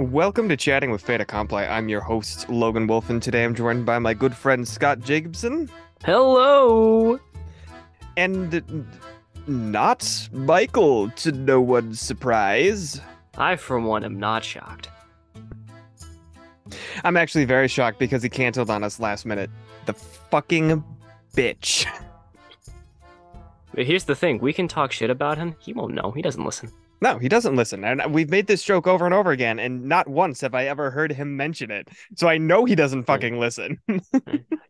Welcome to Chatting with Fait Accompli. I'm your host, Logan Wolf, and today I'm joined by my good friend Scott Jacobson Hello. and not Michael, to no one's surprise. I, for one, am not shocked. I'm actually very shocked because he canceled on us last minute. The fucking bitch. But here's the thing: we can talk shit about him. He won't know. He doesn't listen. No, he doesn't listen. And uh, we've made this joke over and over again, and not once have I ever heard him mention it. So I know he doesn't fucking listen.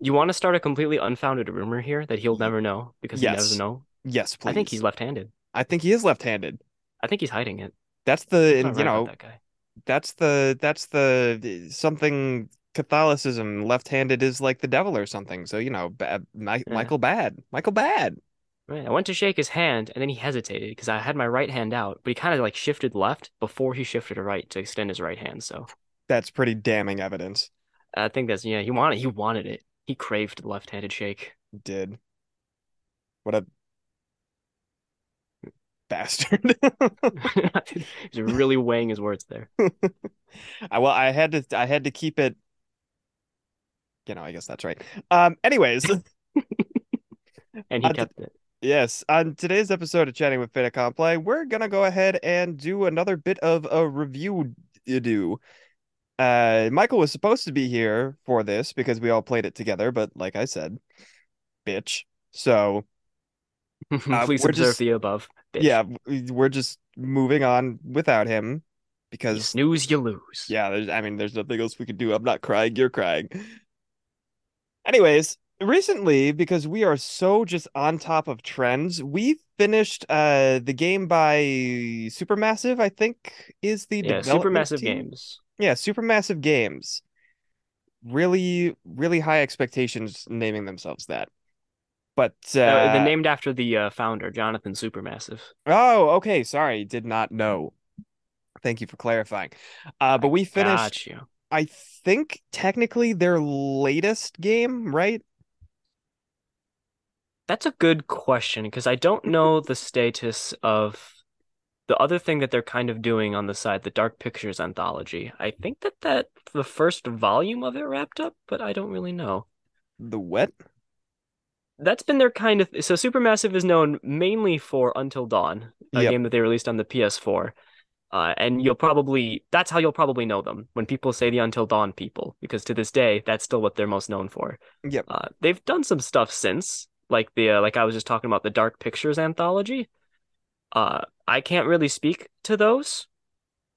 You want to start a completely unfounded rumor here that he'll never know because Yes, he doesn't know? yes, please. I think he's left-handed. I think he is left-handed. I think he's hiding it. That's the, and, not you know, that guy. that's the that's the something Catholicism left-handed is like the devil or something. So you know, ba- Yeah. Michael Bad, Michael Bad. Right. I went to shake his hand and then he hesitated because I had my right hand out, but he kind of like shifted left before he shifted to right to extend his right hand. So That's pretty damning evidence. I think that's yeah. He wanted he wanted it. He craved the left-handed shake. Did what a bastard. He's really weighing his words there. I well, I had to I had to keep it. You know, I guess that's right. Um. Anyways, And he Uh, kept it. Yes. On today's episode of Chatting with Fait Accompli, we're gonna go ahead and do another bit of a review You do. Uh, Michael was supposed to be here for this because we all played it together, but like I said, bitch. So uh, Please we're observe just- the above. bitch. yeah, we're just moving on without him You because snooze, you lose. yeah, there's I mean, there's nothing else we could do. I'm not crying, you're crying. Anyways, recently, because we are so just on top of trends, we finished uh the game by Supermassive, I think is the Yeah, supermassive team. games. Yeah, Supermassive Games. Really, really high expectations naming themselves that. But uh, Uh, they're named after the uh, founder, Jonathan Supermassive. Oh, okay. Sorry, did not know. Thank you for clarifying. Uh, but we finished. I think, technically their latest game, right? That's a good question because I don't know the status of the other thing that they're kind of doing on the side, the Dark Pictures anthology. I think that that the first volume of it wrapped up, but I don't really know. The what? That's been their kind of so Supermassive is known mainly for Until Dawn, a Yep. game that they released on the PS4. Uh, and you'll probably that's how you'll probably know them when people say the Until Dawn people, because to this day that's still what they're most known for. Yep. Uh, they've done some stuff since, like the uh, like I was just talking about the Dark Pictures anthology. Uh, I can't really speak to those,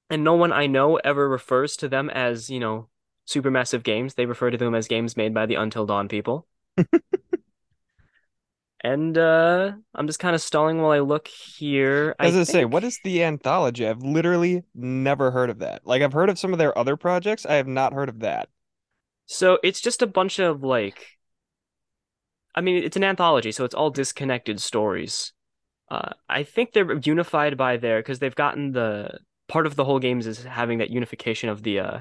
and no one I know ever refers to them as you know supermassive games. They refer to them as games made by the Until Dawn people. And uh, I'm just kind of stalling while I look here. As I was gonna say, what is the anthology? I've literally never heard of that. Like, I've heard of some of their other projects. I have not heard of that. So it's just a bunch of like, I mean, it's an anthology, so it's all disconnected stories. Uh, I think they're unified by their because they've gotten the part of the whole games is having that unification of the uh,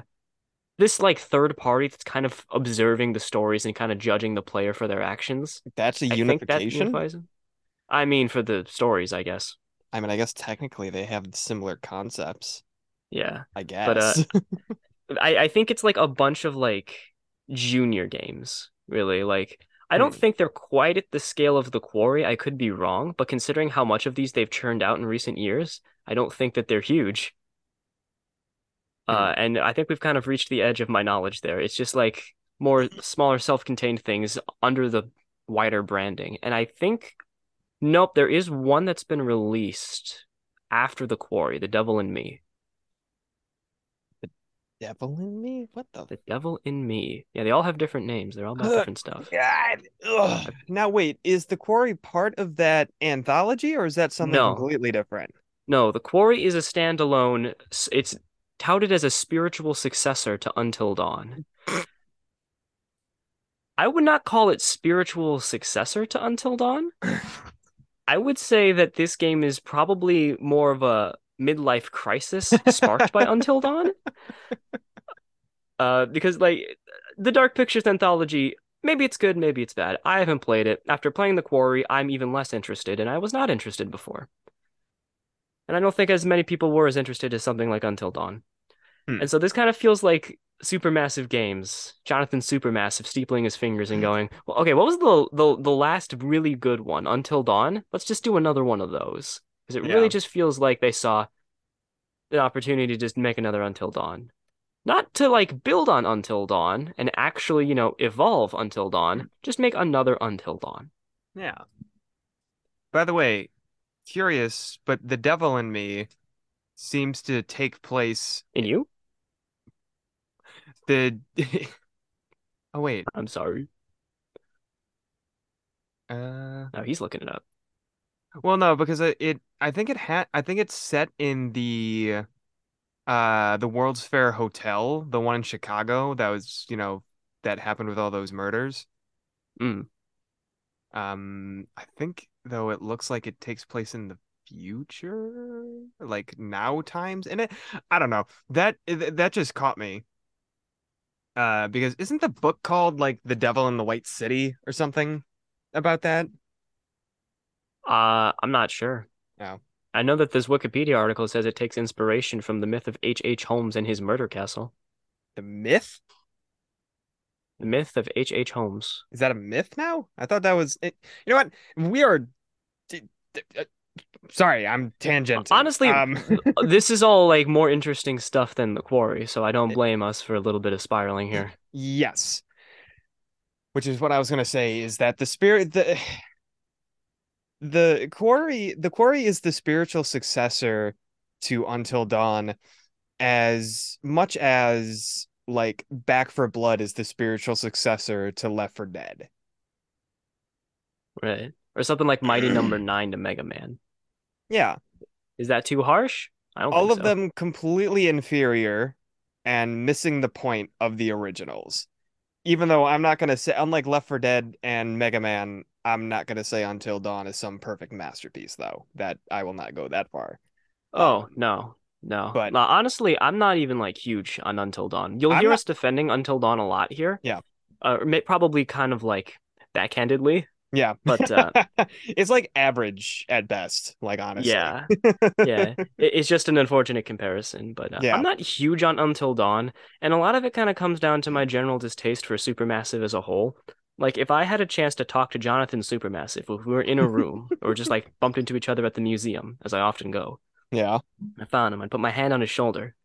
this like third party that's kind of observing the stories and kind of judging the player for their actions. That's a I think that unification. I mean, for the stories, I guess. I mean, I guess technically they have similar concepts. Yeah. I guess. But, uh. I, I think it's like a bunch of like junior games, really. Like I don't Hmm. think they're quite at the scale of the Quarry. I could be wrong, but considering how much of these they've churned out in recent years, I don't think that they're huge. Uh, and I think we've kind of reached the edge of my knowledge there. It's just like more smaller self-contained things under the wider branding. And I think nope, there is one that's been released after the Quarry, The Devil in Me. Devil in me? What the The Devil in Me. Yeah, they all have different names. They're all about Good different stuff. God. Ugh. Now wait, is the quarry part of that anthology or is that something No. completely different? No, The Quarry is a standalone. It's touted as a spiritual successor to Until Dawn. I would not call it spiritual successor to Until Dawn. I would say that this game is probably more of a midlife crisis sparked by Until Dawn. Uh, because like the Dark Pictures anthology, maybe it's good, maybe it's bad. I haven't played it. After playing The Quarry, I'm even less interested, and I was not interested before. And I don't think as many people were as interested as something like Until Dawn. Hmm. And so this kind of feels like Supermassive Games, Jonathan Supermassive steepling his fingers and going, well, okay, what was the, the the last really good one? Until Dawn? Let's just do another one of those. Because it Yeah. really just feels like they saw an opportunity to just make another Until Dawn. Not to like build on Until Dawn and actually, you know, evolve Until Dawn, just make another Until Dawn. Yeah. By the way, curious, but the devil in me seems to take place in you? the Oh wait. I'm sorry. Uh No, he's looking it up. Well no, because it, it I think it had I think it's set in the uh the World's Fair Hotel, the one in Chicago that was, you know, that happened with all those murders. Mm. Um I think though it looks like it takes place in the future, like now times in it. I don't know. That that just caught me. Uh because isn't the book called like The Devil in the White City or something about that? Uh, I'm not sure. No. I know that this Wikipedia article says it takes inspiration from the myth of H. H. Holmes and his murder castle. The myth? The myth of H. H. Holmes. Is that a myth now? I thought that was it. You know what? We are uh, sorry, I'm tangent. Honestly, um this is all like more interesting stuff than the quarry, so I don't blame us for a little bit of spiraling here. Yes. Which is what I was gonna say is that the spirit the the quarry the quarry is the spiritual successor to Until Dawn as much as like Back 4 Blood is the spiritual successor to Left 4 Dead. Right. Or something like Mighty Number Nine to Mega Man. Yeah. Is that too harsh? I don't All think of so. them completely inferior and missing the point of the originals. Even though I'm not gonna say unlike Left 4 Dead and Mega Man, I'm not gonna say Until Dawn is some perfect masterpiece though. That I will not go that far. Oh, Um, no. No. but- No, honestly, I'm not even like huge on Until Dawn. You'll I'm hear not- us defending Until Dawn a lot here. Yeah. Uh, probably kind of like backhandedly, Yeah. but uh, it's like average at best, like honestly. yeah, yeah. It's just an unfortunate comparison, but uh, Yeah. I'm not huge on Until Dawn, and a lot of it kind of comes down to my general distaste for Supermassive as a whole. Like, if I had a chance to talk to Jonathan Supermassive, if we were in a room or just like bumped into each other at the museum, as I often go, Yeah. I found him, I'd put my hand on his shoulder,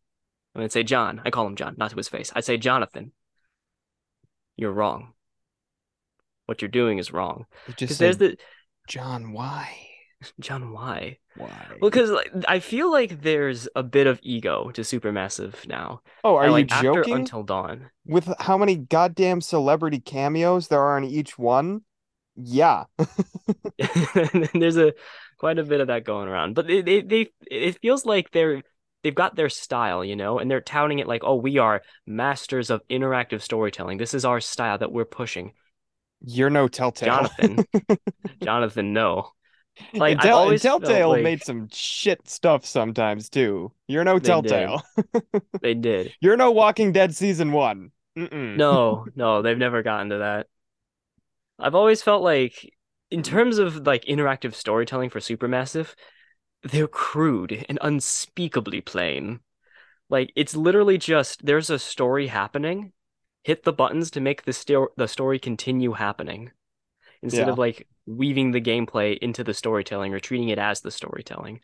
and I'd say, John, I call him John, not to his face. I'd say, Jonathan, you're wrong. What you're doing is wrong. Because there's the John, why? John, why? Why? Well, because like, I feel like there's a bit of ego to Supermassive now. oh, are And, you like after joking? Until Dawn. With how many goddamn celebrity cameos there are in each one? Yeah. there's a quite a bit of that going around, but they, they they it feels like they're they've got their style, you know, and they're touting it like, oh, we are masters of interactive storytelling. This is our style that we're pushing. You're no Telltale. Jonathan, Jonathan, no. Like And Tell- and always Telltale like made some shit stuff sometimes too. You're no They Telltale. they did. You're no Walking Dead season one. Mm-mm. No, no, they've never gotten to that. I've always felt like, in terms of like interactive storytelling for Supermassive, they're crude and unspeakably plain. Like it's literally just there's a story happening, hit the buttons to make the sto the story continue happening, instead Yeah. of like weaving the gameplay into the storytelling or treating it as the storytelling.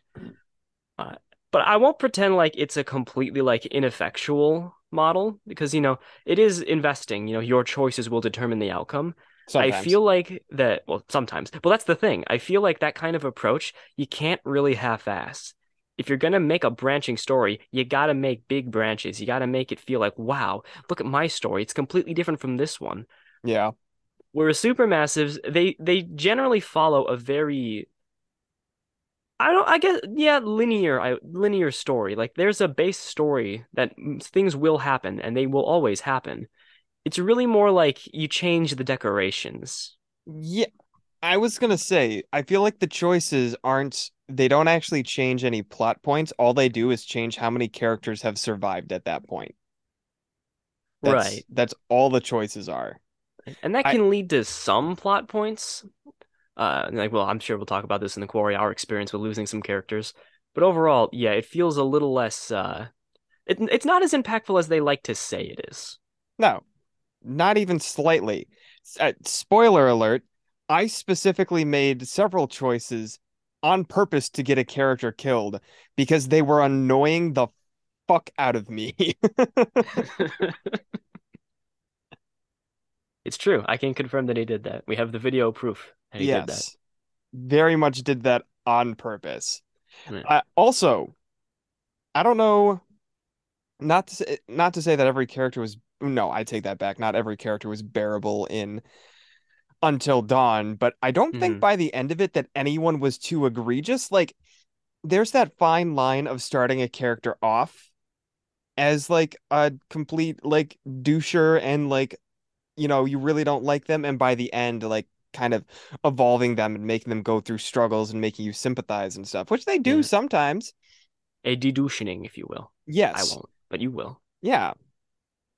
Uh, but I won't pretend like it's a completely like ineffectual model because you know it is investing. You know your choices will determine the outcome. I feel like that, well, sometimes. Well, that's the thing. I feel like that kind of approach, you can't really half-ass. If you're gonna make a branching story, you gotta make big branches. You gotta make it feel like, wow, look at my story. It's completely different from this one. Yeah. Whereas supermassives, they they generally follow a very I don't I guess yeah, linear I linear story. Like there's a base story that things will happen and they will always happen. It's really more like you change the decorations. Yeah. I was gonna say, I feel like the choices aren't they don't actually change any plot points. All they do is change how many characters have survived at that point. That's, Right. That's all the choices are. And that I- can lead to some plot points. Uh, like, well, I'm sure we'll talk about this in the quarry, our experience with losing some characters. But overall, yeah, it feels a little less uh It, it's not as impactful as they like to say it is. No, not even slightly. Uh, spoiler alert, I specifically made several choices on purpose to get a character killed because they were annoying the fuck out of me. It's true. I can confirm that he did that. We have the video proof that he did that. Yes, very much did that on purpose. Yeah. Uh, also, I don't know, not to say, not to say that every character was, no, I take that back. Not every character was bearable in Until Dawn, but I don't think Mhm. by the end of it that anyone was too egregious. Like, there's that fine line of starting a character off as like a complete like doucher and like you know you really don't like them and by the end like kind of evolving them and making them go through struggles and making you sympathize and stuff which they do Yeah. sometimes A dedutioning, if you will. Yes. I won't, but you will. yeah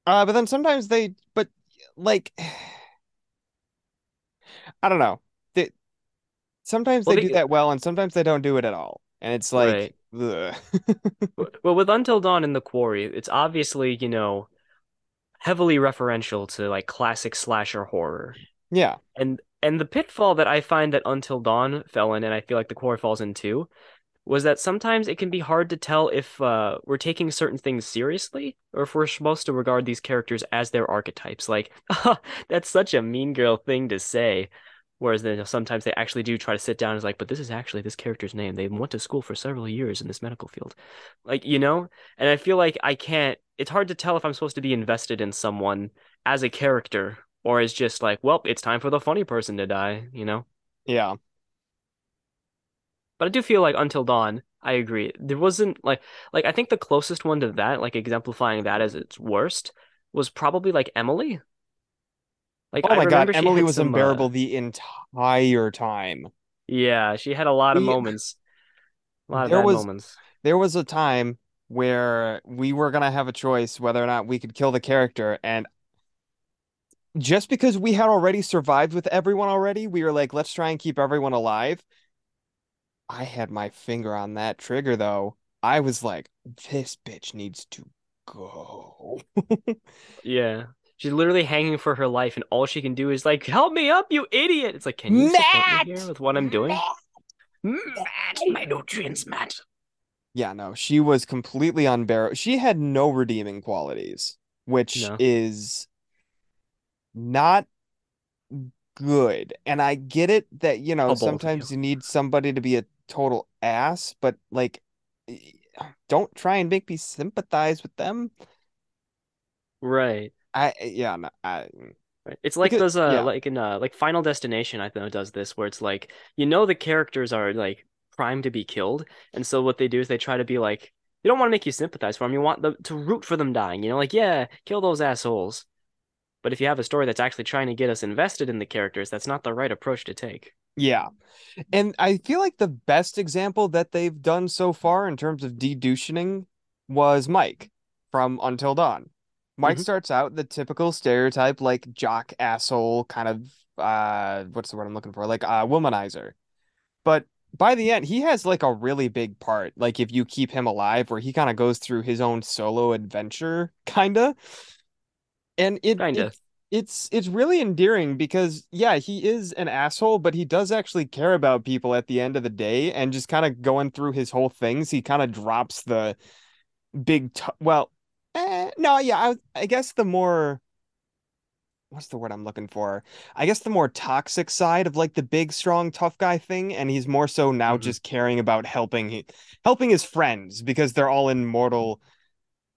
uh but then sometimes they but like I don't know they sometimes Well, they they- do that well and sometimes they don't do it at all and it's like Right. Well, with Until Dawn in the Quarry, it's obviously, you know, heavily referential to like classic slasher horror. yeah And and the pitfall that I find that Until Dawn fell in, and I feel like the Quarry falls in too, was that sometimes it can be hard to tell if uh, we're taking certain things seriously or if we're supposed to regard these characters as their archetypes. Like, that's such a mean girl thing to say. Whereas then sometimes they actually do try to sit down and is like, but this is actually this character's name. They went to school for several years in this medical field. Like, you know? And I feel like I can't, it's hard to tell if I'm supposed to be invested in someone as a character or as just like, well, it's time for the funny person to die, you know? yeah But I do feel like Until Dawn, I agree. There wasn't like like I think the closest one to that, like exemplifying that as its worst, was probably like Emily. Like oh my god Emily was some, uh, unbearable the entire time yeah, she had a lot of We- moments. A lot of There bad was- moments. there was a time where we were gonna have a choice whether or not we could kill the character, and just because we had already survived with everyone already, we were like, let's try and keep everyone alive. I had my finger on that trigger though. I was like, this bitch needs to go. Yeah. She's literally hanging for her life, and all she can do is like, "Help me up, you idiot!" It's like, can you support me here with what I'm doing? Matt, my nutrients, Matt. Yeah, no, she was completely unbearable. She had no redeeming qualities, which No. is not good. And I get it that, you know, Oh, sometimes you. you need somebody to be a total ass, but like, don't try and make me sympathize with them. Right. I, yeah, no, I, It's like Because- those uh yeah. like in uh like Final Destination I know does this where it's like you know the characters are like primed to be killed and so what they do is they try to be like you don't want to make you sympathize for them you want them to root for them dying you know like yeah kill those assholes but if you have a story that's actually trying to get us invested in the characters that's not the right approach to take yeah. And I feel like the best example that they've done so far in terms of dedoutioning was Mike from Until Dawn. Mike Mhm. starts out the typical stereotype, like jock asshole, kind of uh what's the word I'm looking for? Like uh womanizer. But by the end, he has like a really big part, like if you keep him alive, where he kind of goes through his own solo adventure, kinda. And it, Kinda. it it's it's really endearing because yeah, he is an asshole, but he does actually care about people at the end of the day and just kind of going through his whole things, he kind of drops the big t well, eh, no, yeah, I I guess the more what's the word I'm looking for? I guess the more toxic side of like the big strong tough guy thing and he's more so now Mhm. just caring about helping helping his friends because they're all in mortal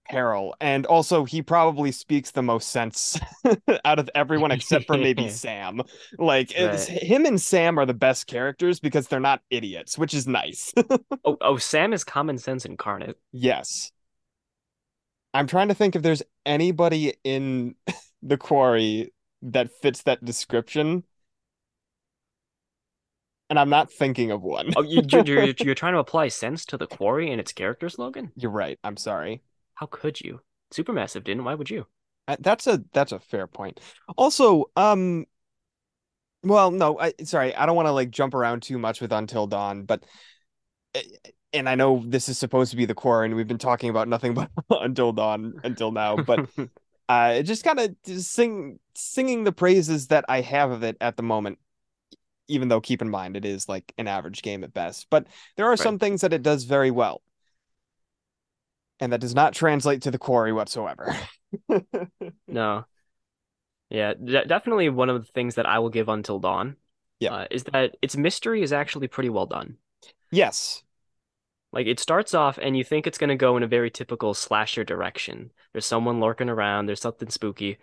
peril and also he probably speaks the most sense out of everyone except for maybe Sam. Like Right. him and Sam are the best characters because they're not idiots, which is nice. oh oh Sam is common sense incarnate Yes. I'm trying to think if there's anybody in the quarry that fits that description. And I'm not thinking of one. oh you you're, you're you're trying to apply sense to the quarry and its character slogan You're right. I'm sorry. how could you Supermassive didn't why would you Uh, That's a that's a fair point. Also, um well, no, I sorry, I don't want to like jump around too much with Until Dawn, but and I know this is supposed to be the core, and we've been talking about nothing but Until Dawn until now, but uh, just kind of sing singing the praises that I have of it at the moment. Even though, keep in mind, it is like an average game at best, but there are Right. some things that it does very well, and that does not translate to the quarry whatsoever. No. Yeah, de definitely one of the things that I will give Until Dawn, Yeah. uh, is that its mystery is actually pretty well done. Yes, Like it starts off and you think it's going to go in a very typical slasher direction. There's someone lurking around, there's something spooky.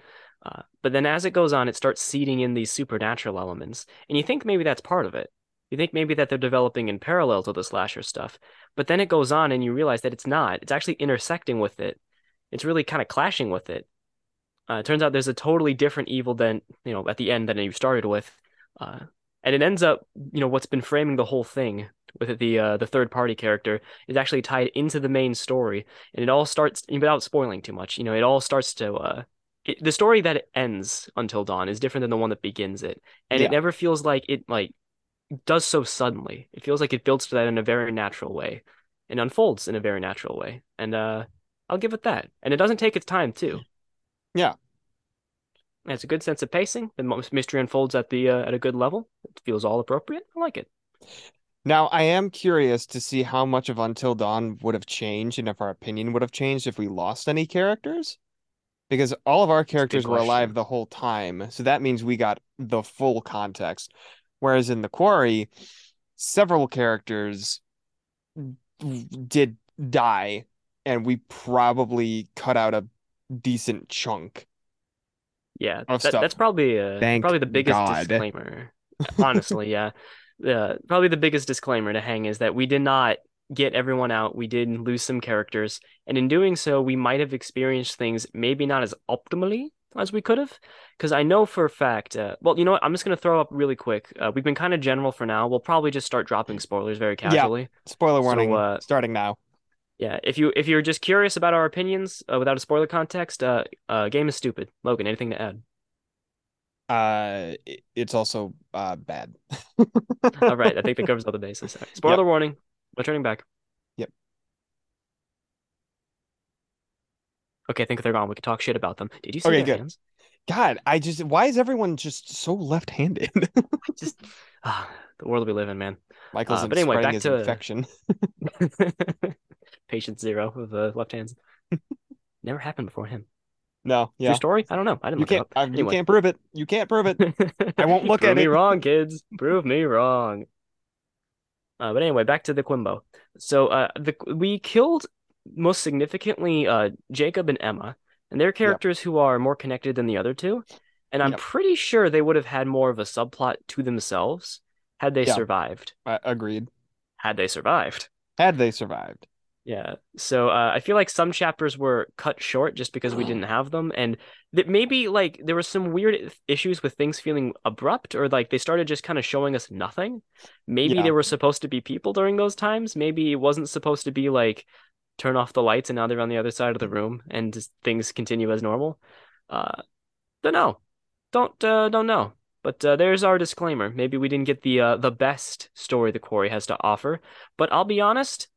Uh, but then as it goes on, it starts seeding in these supernatural elements. And you think maybe that's part of it. You think maybe that they're developing in parallel to the slasher stuff. But then it goes on and you realize that it's not. It's actually intersecting with it. It's really kind of clashing with it. Uh, it turns out there's a totally different evil than, you know, at the end than you started with. Uh, and it ends up, you know, what's been framing the whole thing with the uh, the third party character is actually tied into the main story, and it all starts without spoiling too much. You know, it all starts to uh, it, the story that ends until dawn is different than the one that begins it, and Yeah. it never feels like it like does so suddenly. It feels like it builds to that in a very natural way, and unfolds in a very natural way, and uh, I'll give it that. And it doesn't take its time too. Yeah. It has a good sense of pacing. The mystery unfolds at the uh, at a good level. It feels all appropriate. I like it. Now, I am curious to see how much of Until Dawn would have changed and if our opinion would have changed if we lost any characters. Because all of our characters were alive the whole time. So that means we got the full context. Whereas in The Quarry, several characters did die, and we probably cut out a decent chunk. Yeah, that, that's probably uh Thank probably the biggest God. disclaimer. Honestly, yeah. Uh, probably the biggest disclaimer to hang is that we did not get everyone out. We did lose some characters, and in doing so, we might have experienced things maybe not as optimally as we could have. Because I know for a fact, uh, well, you know what? I'm just gonna throw up really quick. Uh, we've been kind of general for now. We'll probably just start dropping spoilers very Yeah. casually. Spoiler So, warning uh, starting now. Yeah, if you if you're just curious about our opinions uh, without a spoiler context, uh, uh, game is stupid. Logan, anything to add? Uh, it's also uh bad. All right, I think that covers all the bases. All right, Spoiler warning. Returning back. Yep. Okay, I think they're gone. We can talk shit about them. Did you see Okay, their good. hands? God, I just why is everyone just so left-handed? Just ah, the world we live in, man. Michael's Uh, but anyway, back to- infection. Patient zero of the left hands. Never happened before him. No, True yeah. story? I don't know. I didn't You look can't up. uh, you can't prove it. You can't prove it. I won't look at me it. wrong, kids. Prove me wrong. Uh, but anyway, back to the Quimbo. So uh, the we killed most significantly uh, Jacob and Emma, and they're characters who are more connected than the other two. And I'm Yep. pretty sure they would have had more of a subplot to themselves had they Yeah. survived. Uh, agreed. Had they survived. Had they survived. Yeah. So uh, I feel like some chapters were cut short just because we didn't have them, and that maybe like there were some weird issues with things feeling abrupt, or like they started just kind of showing us nothing. Maybe Yeah. there were supposed to be people during those times. Maybe it wasn't supposed to be like turn off the lights and now they're on the other side of the room and just things continue as normal. Uh, don't know. Don't uh, don't know. But uh, there's our disclaimer. Maybe we didn't get the uh, the best story the quarry has to offer. But I'll be honest,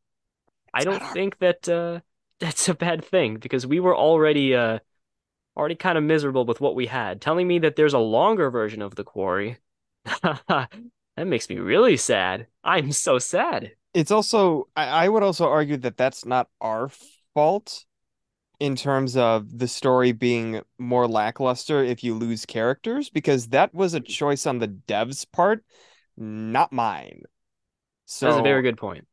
I don't think that uh, that's a bad thing because we were already uh, already kind of miserable with what we had. Telling me that there's a longer version of the quarry, that makes me really sad. I'm so sad. It's also I, I would also argue that that's not our fault in terms of the story being more lackluster if you lose characters because that was a choice on the devs part, not mine. So That's a very good point.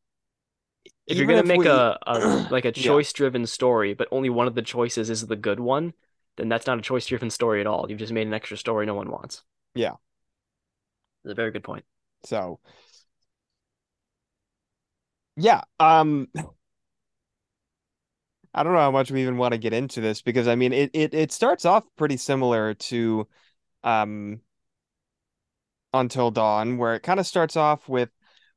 If you're gonna if make we- a, a like a choice-driven story, but only one of the choices is the good one, then that's not a choice-driven story at all. You've just made an extra story no one wants. Yeah. That's a very good point. So yeah, um I don't know how much we even want to get into this because I mean it it it starts off pretty similar to um Until Dawn where it kind of starts off with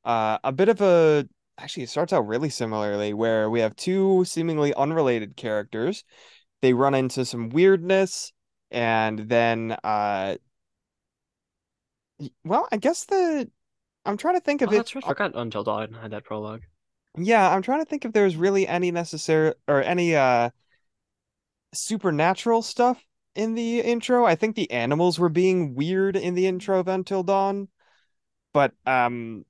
uh a bit of a actually it starts out really similarly where we have two seemingly unrelated characters. They run into some weirdness and then uh well, I guess the I'm trying to think of Oh, it that's right. I forgot Until Dawn had that prologue. Yeah, I'm trying to think if there's really any necessary or any uh supernatural stuff in the intro. I think the animals were being weird in the intro of Until Dawn, but um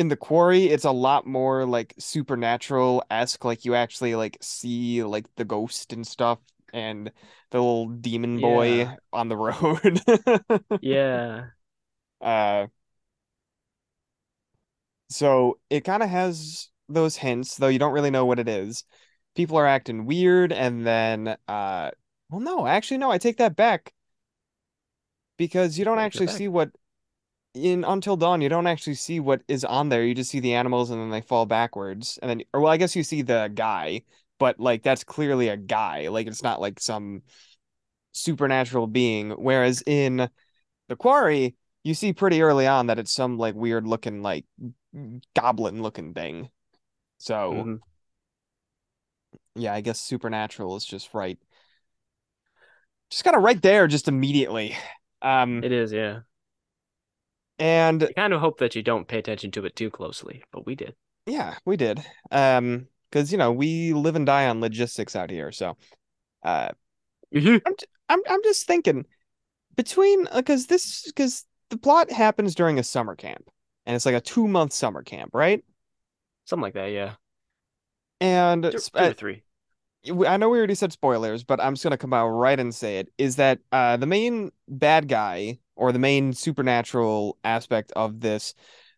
in the quarry it's a lot more like supernatural-esque like you actually like see like the ghost and stuff and the little demon boy Yeah. on the road. Yeah. Uh so it kind of has those hints, though you don't really know what it is. People are acting weird and then uh well no, actually no, I take that back because you don't actually see what in Until Dawn, you don't actually see what is on there. You just see the animals and then they fall backwards. And then, or well, I guess you see the guy, but like that's clearly a guy. Like it's not like some supernatural being. Whereas in the Quarry, you see pretty early on that it's some like weird looking, like goblin looking thing. So hmm yeah, I guess supernatural is just right. Just kind of right there, just immediately. Um, It is, yeah. And I kind of hope that you don't pay attention to it too closely, but we did. yeah, we did. Um, because you know we live and die on logistics out here. So, uh, Mhm. I'm I'm I'm just thinking between because this because the plot happens during a summer camp and it's like a two month summer camp, right? Something like that, yeah. And Two, two uh, or three. I know we already said spoilers, but I'm just gonna come out right and say it is that uh the main bad guy or the main supernatural aspect of this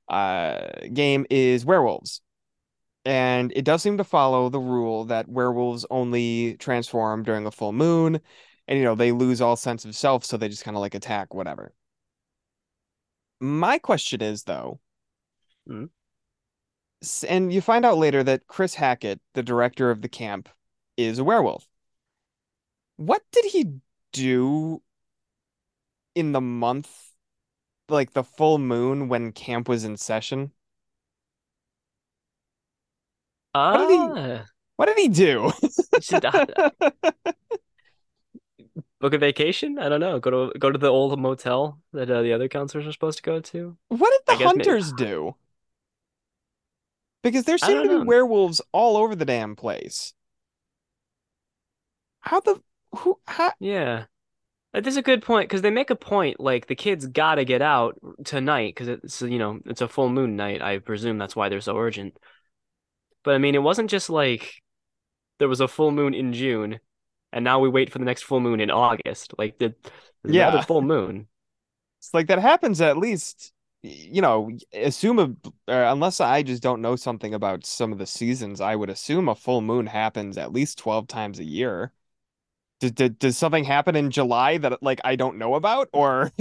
uh game is werewolves. And it does seem to follow the rule that werewolves only transform during a full moon, and you know, they lose all sense of self, so they just kind of like attack whatever. My question is though, Mhm. and you find out later that Chris Hackett, the director of the camp, is a werewolf. What did he do in the month, like the full moon when camp was in session? What did he Ah, what did he do? book a vacation? I don't know. Go to go to the old motel that uh, the other counselors are supposed to go to. What did the guess maybe. hunters do? Because there seem to be know. werewolves all over the damn place. How the who how Yeah. That is a good point because they make a point like the kids gotta get out tonight because it's you know it's a full moon night. I presume that's why they're so urgent. But I mean, it wasn't just like there was a full moon in June and now we wait for the next full moon in August. Like the, yeah. full moon. It's like that happens at least you know, assume a uh, unless I just don't know something about some of the seasons, I would assume a full moon happens at least 12 times a year. Did, did, does something happen in July that like I don't know about, or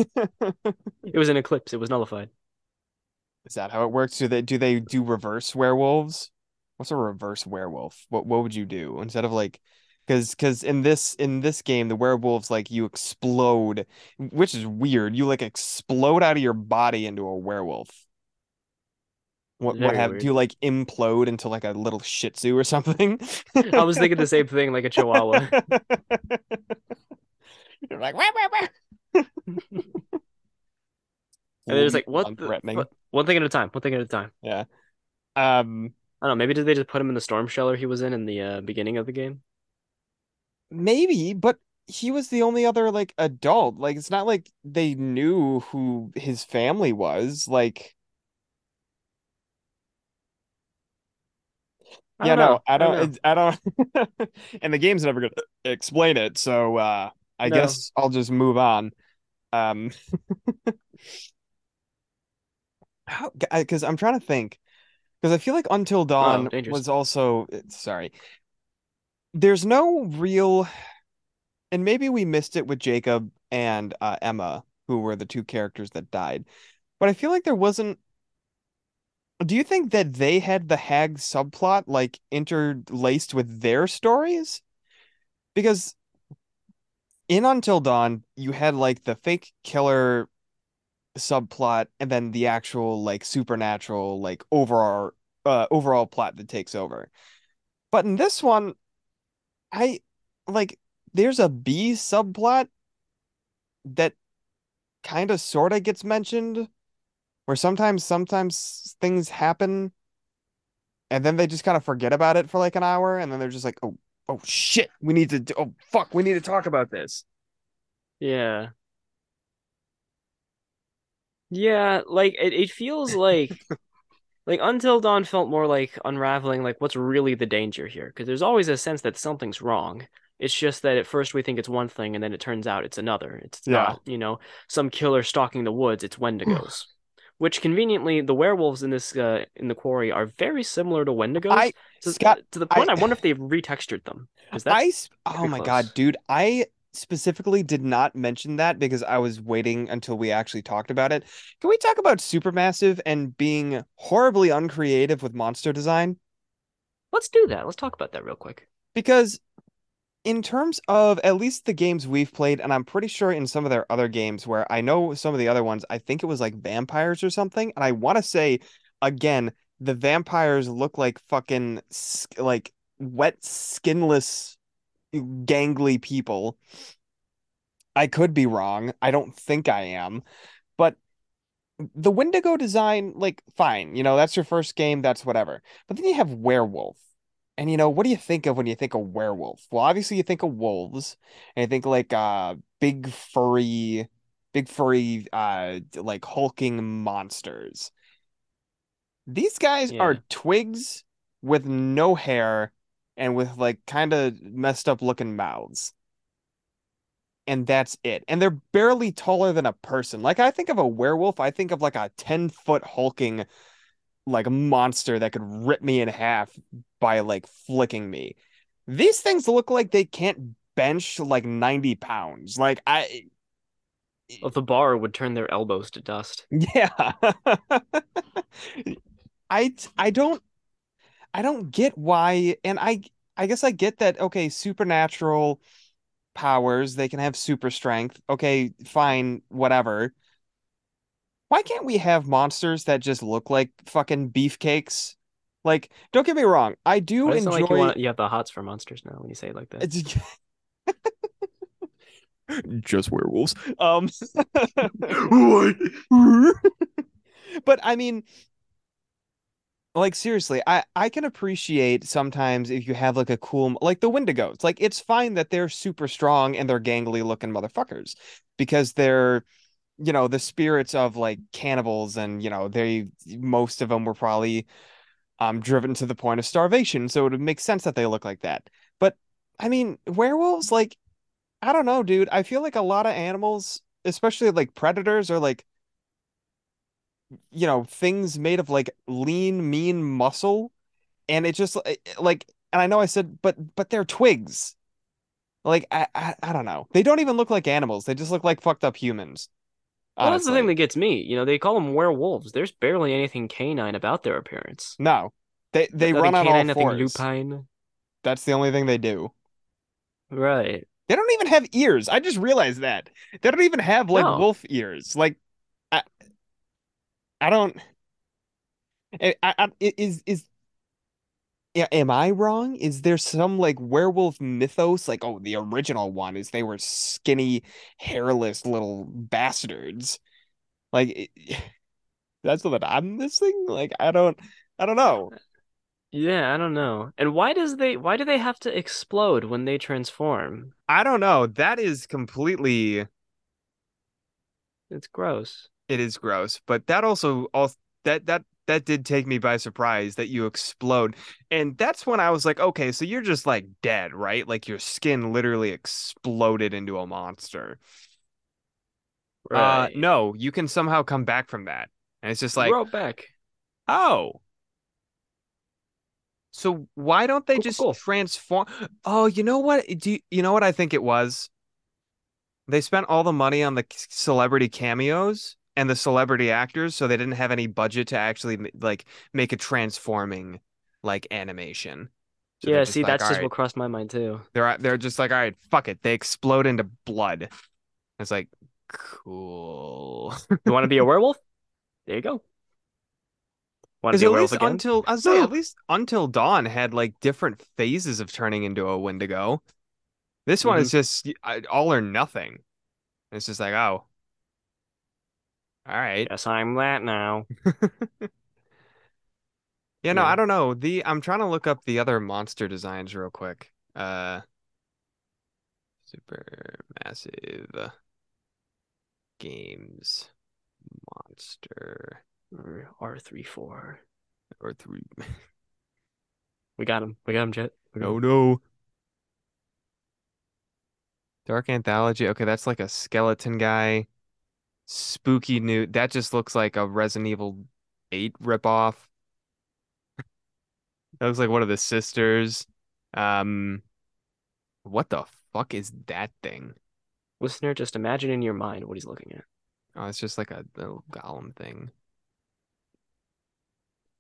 It was an eclipse. It was nullified. is that how it works? Do they do they do reverse werewolves? What's a reverse werewolf? What what would you do instead of like because because in this in this game the werewolves like you explode, which is weird. You like explode out of your body into a werewolf. What what have do you like implode into like a little Shih Tzu or something? I was thinking the same thing, like a chihuahua. You're like wah, wah, wah. And they're just like, what the what? One thing at a time. One thing at a time. Yeah. Um. I don't know. Maybe did they just put him in the storm shelter he was in in the uh, beginning of the game? Maybe, but he was the only other like adult. Like it's not like they knew who his family was. Like, I yeah, don't no. I I don't know. it's, I don't and the game's never gonna explain it, so uh I No. guess I'll just move on. Um how because I'm trying to think because I feel like Until Oh, Dawn dangerous. was also sorry. There's no real and maybe we missed it with Jacob and uh Emma, who were the two characters that died. But I feel like there wasn't Do you think that they had the Hag subplot like interlaced with their stories? Because in Until Dawn, you had like the fake killer subplot and then the actual like supernatural like overall uh overall plot that takes over. But in this one, I like there's a B subplot that kind of sort of gets mentioned where sometimes sometimes things happen and then they just kind of forget about it for like an hour, and then they're just like, oh, oh shit, we need to, do- oh fuck, we need to talk about this. Yeah. Yeah, like it, it feels like like Until Dawn felt more like unraveling like what's really the danger here because there's always a sense that something's wrong. It's just that at first we think it's one thing and then it turns out it's another. It's Yeah. not, you know, some killer stalking the woods, it's Wendigos. Which conveniently the werewolves in this uh, in the quarry are very similar to Wendigos I to, Scott, to the point I- I, wonder if they've retextured them. I oh my close. God, dude. I specifically did not mention that because I was waiting until we actually talked about it. Can we talk about Supermassive and being horribly uncreative with monster design? let's do that. Let's talk about that real quick. Because in terms of at least the games we've played, and I'm pretty sure in some of their other games where I know some of the other ones, I think it was like vampires or something, and I want to say again, the vampires look like fucking like wet, skinless, mm, gangly people. I could be wrong. I don't think I am, but the Wendigo design, like, fine, you know, that's your first game, that's whatever. But then you have werewolf. And you know, what do you think of when you think of werewolf? Well, obviously you think of wolves, and you think like uh big furry, big furry uh like hulking monsters. These guys are twigs with no hair and with like kind of messed up looking mouths. And that's it. And they're barely taller than a person. Like I think of a werewolf, I think of like a 10 foot hulking like a monster that could rip me in half by like flicking me. These things look like they can't bench like 90 pounds. Like I Well, the bar would turn their elbows to dust. yeah. I I don't I don't get why and I I guess I get that okay, supernatural powers, they can have super strength. Okay, fine, whatever. Why can't we have monsters that just look like fucking beefcakes? Like, don't get me wrong, I do it sound like you enjoy want you have the hots for monsters now when you say it like that? Just werewolves. Um, but I mean, like seriously, I I can appreciate sometimes if you have like a cool like the Wendigos. Like it's fine that they're super strong and they're gangly looking motherfuckers because they're you know the spirits of like cannibals and you know they most of them were probably um driven to the point of starvation, so it would make sense that they look like that. But I mean, werewolves like I don't know, dude. I feel like a lot of animals, especially like predators, are like, you know, things made of like lean, mean muscle, and it just eh, like, and I know I said, but but they're twigs. Like I, I I don't know. They don't even look like animals. They just look like fucked up humans. Well, that's the thing that gets me. You know, they call them werewolves. There's barely anything canine about their appearance. no, they they Nothing run on all canine, nothing fours. lupine. That's the only thing they do. Right. They don't even have ears. I just realized that. They don't even have like No. wolf ears. Like I I don't eh, I, I, I- is is am I wrong? Is there some like werewolf mythos like oh the original one is they were skinny hairless little bastards. Like eh, it- that's what I'm missing? Like I don't I don't uh, know. Yeah, I don't know. And why does they why do they have to explode when they transform? I don't know. That is completely It's gross. It is gross, but that also all that that that did take me by surprise that you explode. And that's when I was like, okay, so you're just like dead, right? Like your skin literally exploded into a monster. Uh Right. no, you can somehow come back from that. And it's just like, Grow back. oh. So why don't they Cool, just cool. transform? Oh, you know what? Do you, you know what I think it was? They spent all the money on the celebrity cameos and the celebrity actors, so they didn't have any budget to actually like make a transforming like animation. So Yeah, see, like, that's just right. what crossed my mind too. They're they're just like, all right, fuck it. They explode into blood. It's like, cool. You want to be a werewolf? There you go. Want to be a at werewolf least again? until I was say at least until Dawn had like different phases of turning into a Wendigo. This one Mhm. is just uh, all or nothing. It's just like, oh, all right. Yes, I'm that now. Yeah, no, I don't know. The I'm trying to look up the other monster designs real quick. Uh, super massive games monster Or R34. or three. We got him. We got him, Jet. Got him. no. Dark Anthology. Okay, that's like a skeleton guy. Spooky new. That just looks like a Resident Evil 8 ripoff. That looks like one of the sisters. Um, what the fuck is that thing? Listener, just imagine in your mind what he's looking at. Oh, it's just like a little golem thing.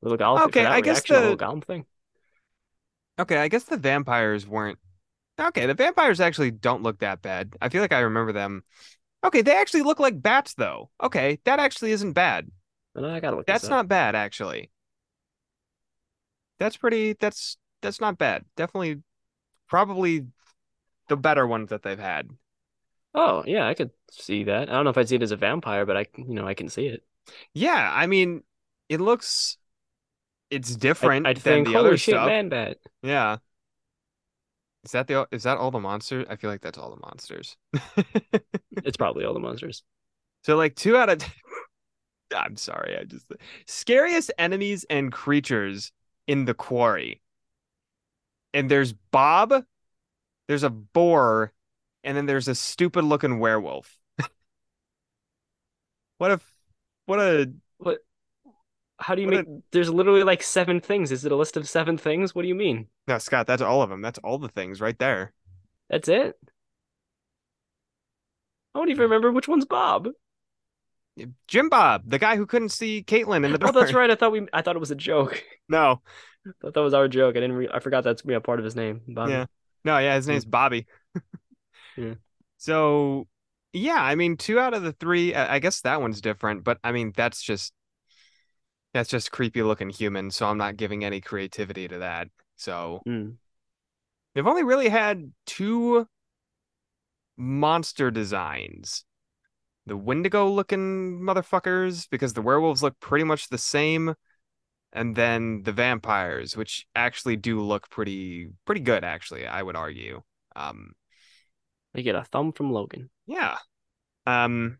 Little golem Okay, I guess the- little golem thing. Okay, I guess the vampires weren't. Okay, the vampires actually don't look that bad. I feel like I remember them. Okay, they actually look like bats though. Okay, that actually isn't bad. I gotta look That's not bad actually. That's pretty that's that's not bad. Definitely probably the better ones that they've had. Oh, yeah, I could see that. I don't know if I'd see it as a vampire, but I, you know, I can see it. Yeah, I mean, it looks it's different I'd than think, the other shit, stuff. man, bat. Yeah. Is that the is that all the monsters? I feel like that's all the monsters. It's probably all the monsters. So like two out of I'm sorry, I just scariest enemies and creatures in the quarry. And there's Bob, there's a boar, and then there's a stupid looking werewolf. what if what a What? How do you What make? There's literally like seven things. Is it a list of seven things? What do you mean? no Scott, that's all of them. That's all the things right there. That's it? I don't even remember which one's Bob. Jim Bob, the guy who couldn't see Caitlin in the. Oh, that's right. I thought we. I thought it was a joke. No. I thought that was our joke. I didn't. Re I forgot that's yeah, part of his name. Bobby. Yeah. No, yeah, his name's hmm. Bobby. Yeah. So, yeah, I mean, two out of the three, I guess that one's different, but I mean, that's just that's just creepy looking human, so I'm not giving any creativity to that. So, Mm. they've only really had two monster designs. The Wendigo looking motherfuckers, because the werewolves look pretty much the same, and then the vampires, which actually do look pretty pretty good, actually, I would argue. Um, I get a thumb from Logan. yeah. Um,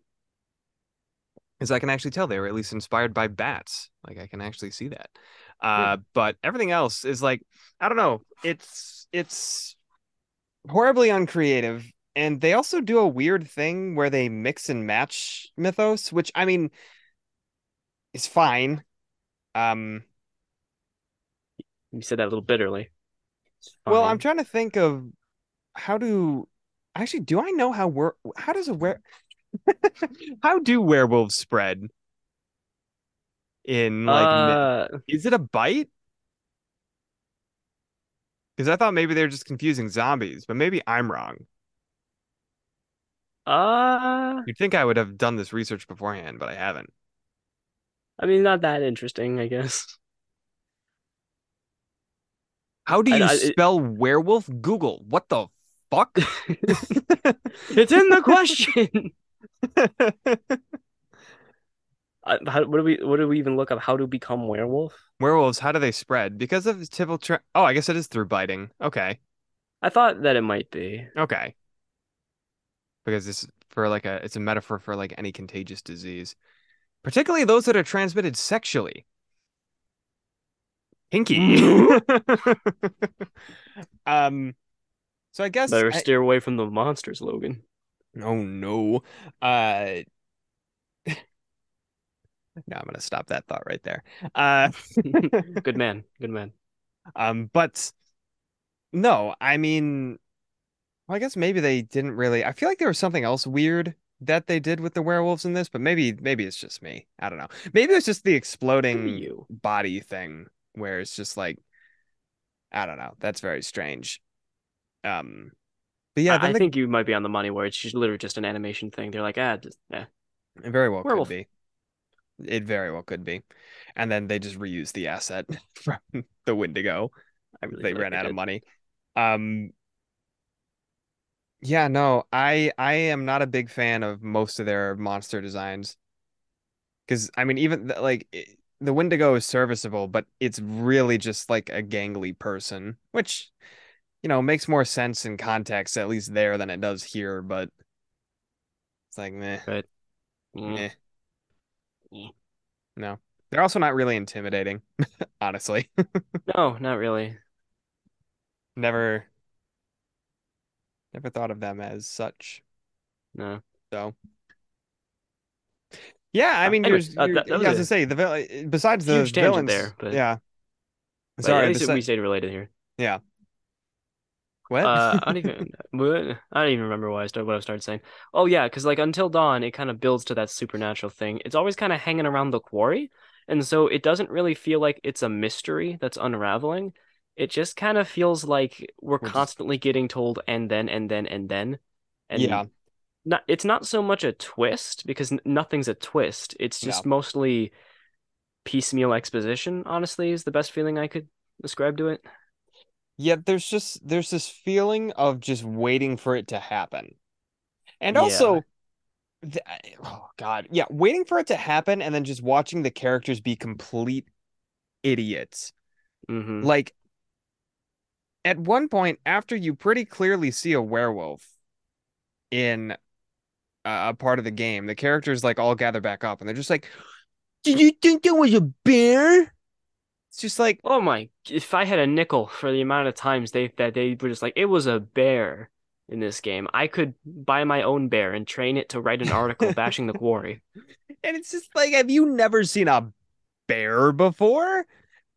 as I can actually tell, they were at least inspired by bats. Like I can actually see that. Uh, but everything else is like, I don't know. It's it's horribly uncreative. And they also do a weird thing where they mix and match mythos, which I mean is fine. Um, You said that a little bitterly. Well, I'm trying to think of how do actually do I know how were how does a were how do werewolves spread in like? Uh, Is it a bite? Because I thought maybe they were just confusing zombies, but maybe I'm wrong. uh, You'd think I would have done this research beforehand, but I haven't. I mean, not that interesting, I guess. How do you I- it- spell werewolf? Google. What the fuck? It's in the question. How, what do we? What do we even look up? How to become werewolf? Werewolves, how do they spread? Because of typical tra- Oh, I guess it is through biting. Okay. I thought that it might be. Okay. Because it's for like a it's a metaphor for like any contagious disease. Particularly those that are transmitted sexually. Hinky. um so I guess Better I- steer away from the monsters, Logan. Oh no. Uh No, I'm gonna stop that thought right there. Uh Good man. Good man. Um, but no, I mean, well, I guess maybe they didn't really. I feel like there was something else weird that they did with the werewolves in this, but maybe maybe it's just me. I don't know. Maybe it's just the exploding you. body thing where it's just like I don't know. That's very strange. Um, but yeah, I, I the- think you might be on the money where it's just literally just an animation thing. They're like, ah, just, eh. it very well werewolf. could be. It very well could be. And then they just reused the asset from the Wendigo. Really they feel like ran out of money. Um yeah, no, I I am not a big fan of most of their monster designs. Cuz I mean even like it- the Wendigo is serviceable, but it's really just like a gangly person, which you know makes more sense in context at least there than it does here. But it's like meh, But mm, meh. mm. No, they're also not really intimidating, honestly. no, not really. Never, never thought of them as such. No. So. Yeah, I Uh, mean, anyways, you're, uh, that- that yeah, I was a gonna say the vil- besides the huge villains, there, but- yeah. But Sorry, at least besi- we stayed related here. What? Uh, I don't even? I don't even remember why I started what I started saying. Oh yeah, because like Until Dawn, it kind of builds to that supernatural thing. It's always kind of hanging around the quarry, and so it doesn't really feel like it's a mystery that's unraveling. It just kind of feels like we're We're just- constantly getting told and then and then and then, and yeah, not it's not so much a twist because n- nothing's a twist. It's just mostly piecemeal exposition. Honestly, is the best feeling I could describe to it. Yeah. There's just there's this feeling of just waiting for it to happen, and Yeah. also, th- oh god, yeah, waiting for it to happen, and then just watching the characters be complete idiots. hmm Like at one point, after you pretty clearly see a werewolf in a a part of the game, the characters like all gather back up and they're just like, Did you think that was a bear? It's just like, Oh my, if I had a nickel for the amount of times they that they were just like, it was a bear in this game, I could buy my own bear and train it to write an article bashing the quarry. and it's just like, have you never seen a bear before?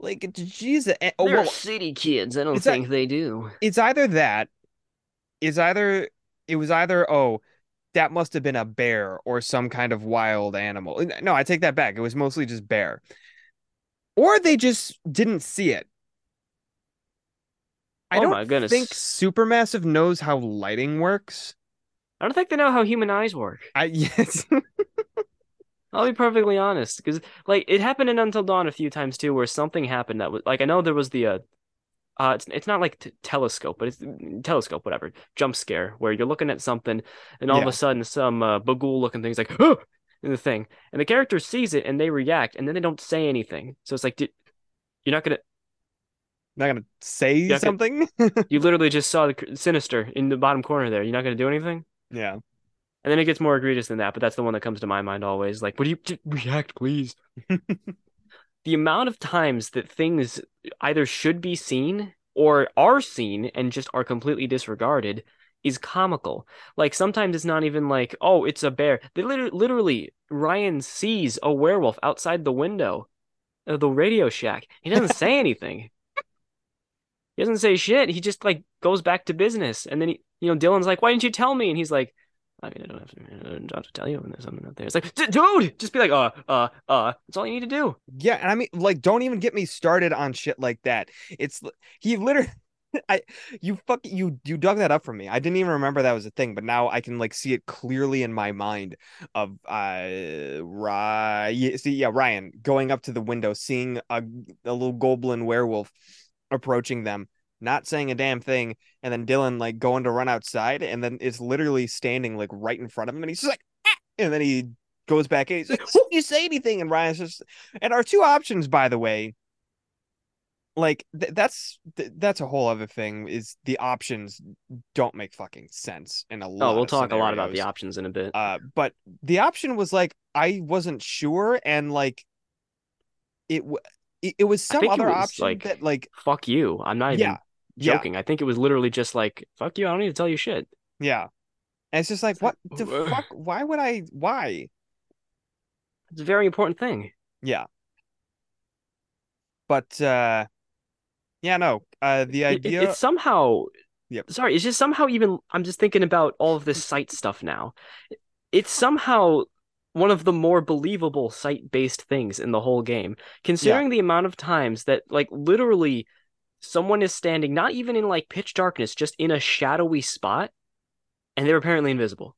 Like, Jesus. Oh, They're well, city kids. I don't It's a- think they do. it's either that, it's either, it was either, oh, that must have been a bear or some kind of wild animal. No, I take that back. It was mostly just bear. Or they just didn't see it. I Oh don't my goodness. think Supermassive knows how lighting works. I don't think they know how human eyes work. I yes. I'll be perfectly honest, because like it happened in Until Dawn a few times too, where something happened that was like I know there was the uh, uh it's it's not like t telescope, but it's telescope, whatever, jump scare where you're looking at something and all of a sudden some uh, bagul looking thing's like oh the thing, and the character sees it and they react and then they don't say anything, so it's like did, you're not gonna not gonna say Yeah, I could- something. you literally just saw the sinister in the bottom corner there, you're not gonna do anything. yeah. And then it gets more egregious than that, but that's the one that comes to my mind always. Like, would you react, please? the amount of times that things either should be seen or are seen and just are completely disregarded is comical. Like sometimes it's not even like, oh, it's a bear. They literally, literally Ryan sees a werewolf outside the window of the Radio Shack. He doesn't say anything. He doesn't say shit. He just like goes back to business. And then he, you know, Dylan's like, "Why didn't you tell me?" And he's like, "I mean, I don't have to, I don't have to tell you when there's something out there." It's like, dude, just be like, uh, uh, uh. That's all you need to do. Yeah, and I mean, like, don't even get me started on shit like that. It's he literally, I, you fuck, you you dug that up for me. I didn't even remember that was a thing, but now I can like see it clearly in my mind. Of uh, Ryan, see, yeah, Ryan going up to the window, seeing a a little goblin werewolf approaching them, not saying a damn thing, and then Dylan like going to run outside, and then it's literally standing like right in front of him, and he's like, "Ah!" and then he goes back in. He's like, "Won't you say anything?" And Ryan's just, and our two options, by the way, like th- that's th- that's a whole other thing. Is the options don't make fucking sense in a lot. Oh, we'll talk a lot about the options in a bit. Uh, but the option was like I wasn't sure, and like it w- it, it was some other was, option like, that like Fuck you. I'm not even yeah yeah joking. I think it was literally just like, fuck you. I don't need to tell you shit. yeah. And it's just like what the fuck? Why would I? Why? It's a very important thing. Yeah. But uh yeah, no. Uh the It- it- idea it's somehow Yep. sorry, it's just somehow even I'm just thinking about all of this site stuff now. It's somehow one of the more believable site-based things in the whole game, considering the amount of times that like literally someone is standing not even in like pitch darkness, just in a shadowy spot, and they're apparently invisible.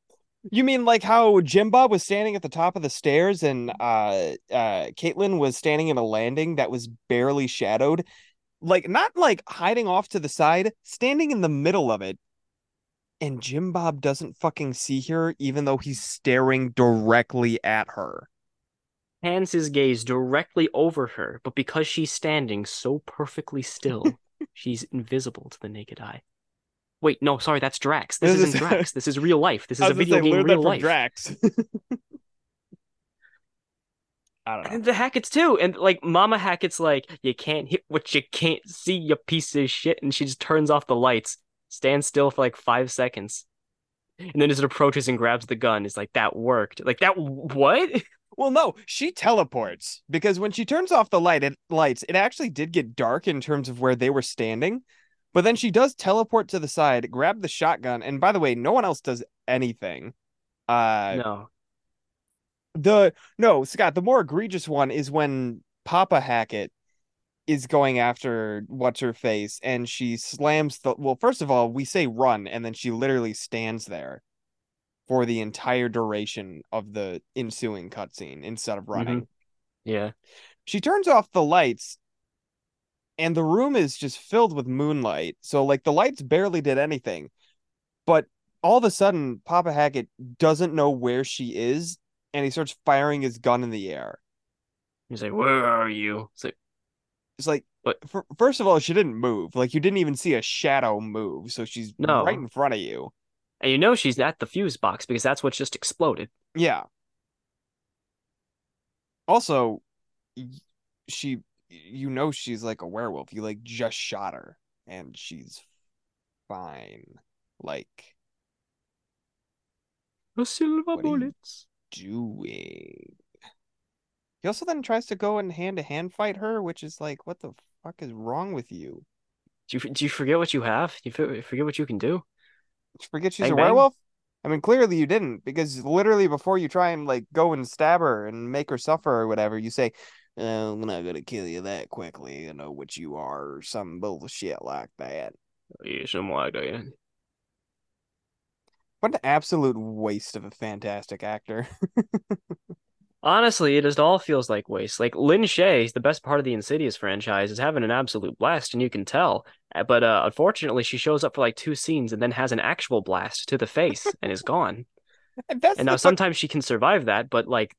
You mean like how Jim Bob was standing at the top of the stairs and uh uh Caitlin was standing in a landing that was barely shadowed? Like not like hiding off to the side, standing in the middle of it. And Jim Bob doesn't fucking see her even though he's staring directly at her. pans his gaze directly over her, but because she's standing so perfectly still, she's invisible to the naked eye. Wait, no, sorry, that's Drax. This, This isn't is- Drax. This is real life. This is a video say, game real life. Drax. I don't know. And the Hackett's too. And like Mama Hackett's like, you can't hit what you can't see, you piece of shit. And she just turns off the lights, stands still for like five seconds. And then as it approaches and grabs the gun, is like, that worked. Like that what? Well, no, she teleports because when she turns off the light, it lights, it actually did get dark in terms of where they were standing. But then she does teleport to the side, grab the shotgun, and by the way, no one else does anything. Uh no. The no, Scott, the more egregious one is when Papa Hackett is going after what's her face and she slams the well, first of all, we say run, and then she literally stands there for the entire duration of the ensuing cutscene instead of mm-hmm. running. Yeah. She turns off the lights and the room is just filled with moonlight. So like the lights barely did anything. But all of a sudden Papa Hackett doesn't know where she is and he starts firing his gun in the air. He's like, where are you? It's like, It's like But- fir- first of all she didn't move. Like you didn't even see a shadow move. So she's No. right in front of you. and you know she's at the fuse box because that's what just exploded. Yeah. Also she you know she's like a werewolf. You like just shot her and she's fine. Like The silver bullets. Doing. He also then tries to go and hand to hand fight her, which is like, what the fuck is wrong with you? Do you do you forget what you have? Do you forget what you can do? You forget she's Bang, a bang. werewolf? I mean, clearly you didn't, because literally before you try and like go and stab her and make her suffer or whatever, you say, "Uh, "I'm not gonna kill you that quickly. I know what you are," or some bullshit like that. Yeah, some like that. What an absolute waste of a fantastic actor. Honestly, it just all feels like waste. Like Lin Shaye, the best part of the Insidious franchise, is having an absolute blast, and you can tell. Uh, But uh, unfortunately, she shows up for like two scenes and then has an actual blast to the face and is gone. And And now sometimes she can survive that, but like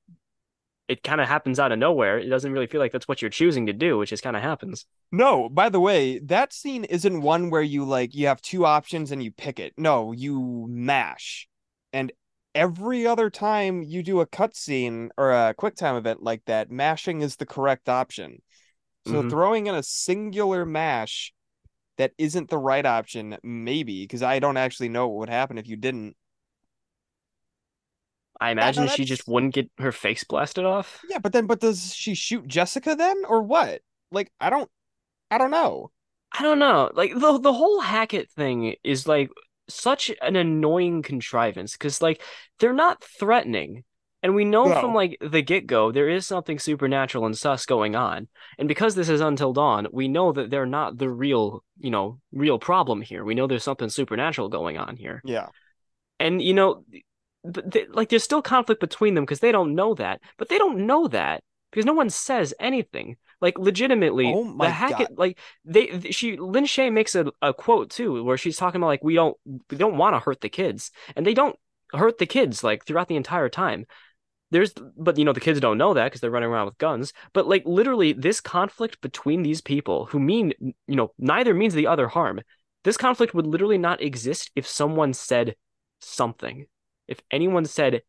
it kind of happens out of nowhere. It doesn't really feel like that's what you're choosing to do, which just kind of happens. No, by the way, that scene isn't one where you like you have two options and you pick it. No, you mash. And every other time you do a cutscene or a quick time event like that, mashing is the correct option. So Mhm. throwing in a singular mash that isn't the right option, maybe, because I don't actually know what would happen if you didn't. I imagine she just wouldn't get her face blasted off. Yeah, but then but does she shoot Jessica then or what? Like I don't I don't know. I don't know. Like the the whole Hackett thing is like such an annoying contrivance because like they're not threatening. And we know No. from like the get-go there is something supernatural and sus going on. And because this is Until Dawn, we know that they're not the real, you know, real problem here. We know there's something supernatural going on here. Yeah. And you know, th- like there's still conflict between them because they don't know that, but they don't know that because no one says anything. Like legitimately, Oh my the Hackett, like they, th- she, Lin Shaye makes a, a quote too where she's talking about like we don't we don't want to hurt the kids, and they don't hurt the kids like throughout the entire time. There's, but you know, the kids don't know that because they're running around with guns. But like literally, this conflict between these people who mean, you know, neither means the other harm. This conflict would literally not exist if someone said something. If anyone said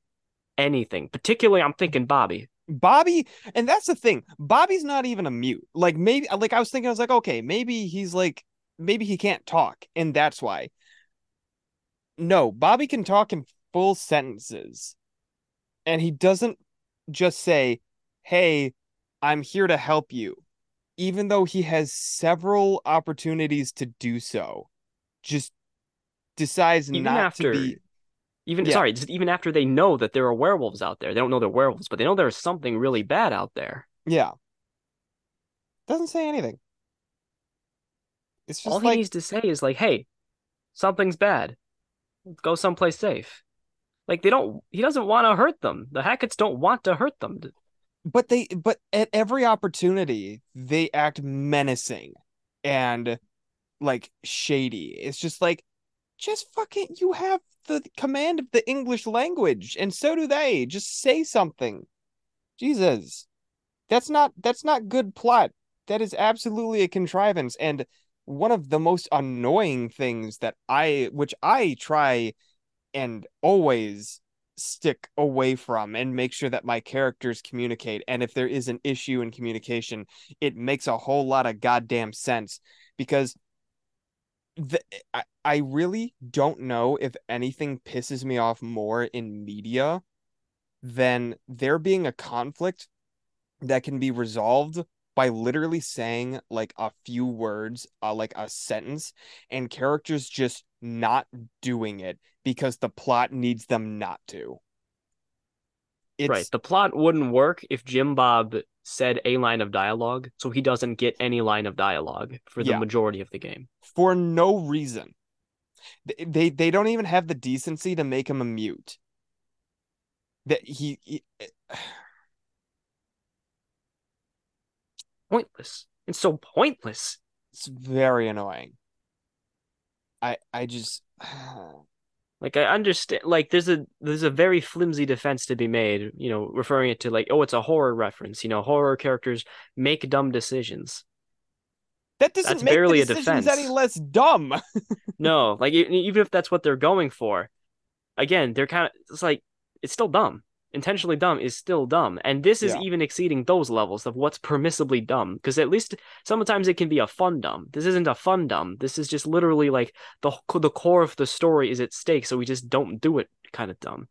anything, particularly, I'm thinking Bobby. Bobby, and that's the thing. Bobby's not even a mute. Like maybe like I was thinking I was like, okay, maybe he's like maybe he can't talk and that's why. No, Bobby can talk in full sentences. And he doesn't just say, "Hey, I'm here to help you." Even though he has several opportunities to do so. Just decides Even not after, to be even Yeah. sorry, just even after they know that there are werewolves out there, they don't know they're werewolves, but they know there's something really bad out there. Yeah. Doesn't say anything. It's just All he needs to say is like, "Hey, something's bad. Go someplace safe." Like they don't. He doesn't want to hurt them. The Hacketts don't want to hurt them. but they but at every opportunity they act menacing and like shady. It's just like just fucking you have the command of the English language and so do they. Just say something. Jesus. That's not that's not good plot. That is absolutely a contrivance and one of the most annoying things that I which I try and always stick away from and make sure that my characters communicate and if there is an issue in communication it makes a whole lot of goddamn sense because the, I, I really don't know if anything pisses me off more in media than there being a conflict that can be resolved by literally saying like a few words, uh, like a sentence, and characters just not doing it because the plot needs them not to. It's... Right. The plot wouldn't work if Jim Bob said a line of dialogue, so he doesn't get any line of dialogue for the yeah. majority of the game. For no reason. They, they they don't even have the decency to make him a mute. That he, he pointless. It's so pointless. It's very annoying. I I just like I understand like there's a there's a very flimsy defense to be made, you know, referring it to like oh it's a horror reference, you know, horror characters make dumb decisions. That doesn't that's make barely the decisions a defense. any less dumb. no, like even if that's what they're going for, again, they're kind of it's like it's still dumb intentionally dumb is still dumb and this is yeah. even exceeding those levels of what's permissibly dumb because at least sometimes it can be a fun dumb this isn't a fun dumb this is just literally like the the core of the story is at stake so we just don't do it kind of dumb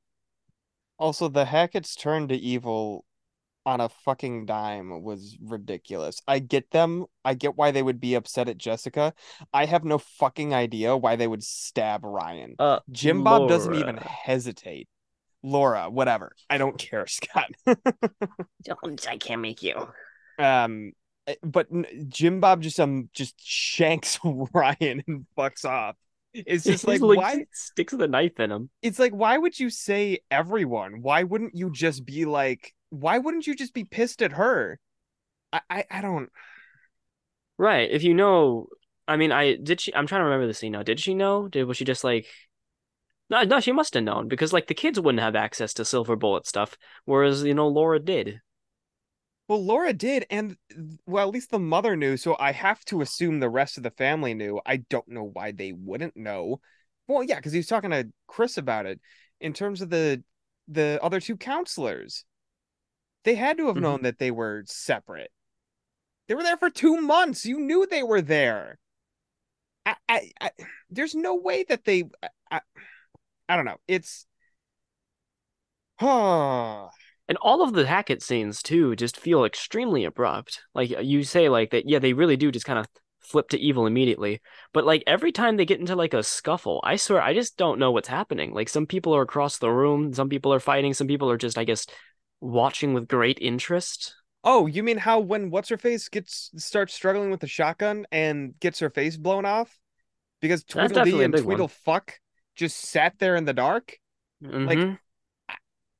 also the hackett's turn to evil on a fucking dime was ridiculous. I get them. I get why they would be upset at Jessica. I have no fucking idea why they would stab Ryan. Uh, Jim Bob Laura. doesn't even hesitate. Laura, whatever. I don't care, Scott. I can't make you. Um, eh, but Jim Bob just um just shanks Ryan and fucks off. It's just like, like why sticks the knife in him. It's like why would you say everyone? Why wouldn't you just be like? Why wouldn't you just be pissed at her? I I, I don't. Right. If you know, I mean, I did she. I'm trying to remember the scene now. Did she know? Did was she just like no, no, she must have known because like the kids wouldn't have access to silver bullet stuff, whereas you know Laura did. Well, Laura did, and well, at least the mother knew. So I have to assume the rest of the family knew. I don't know why they wouldn't know. Well, yeah, because he was talking to Chris about it. In terms of the the other two counselors, they had to have mm-hmm. known that they were separate. They were there for two months. You knew they were there. I, I, I there's no way that they. I, I don't know. It's huh. And all of the Hackett scenes too just feel extremely abrupt. Like uh, you say, like that. Yeah, they really do just kind of flip to evil immediately. But like every time they get into like a scuffle, I swear I just don't know what's happening. Like some people are across the room, some people are fighting, some people are just, I guess, watching with great interest. Oh, you mean how when what's her face gets starts struggling with the shotgun and gets her face blown off because Tweedledee and Tweedlefuck just sat there in the dark. Mm-hmm. Like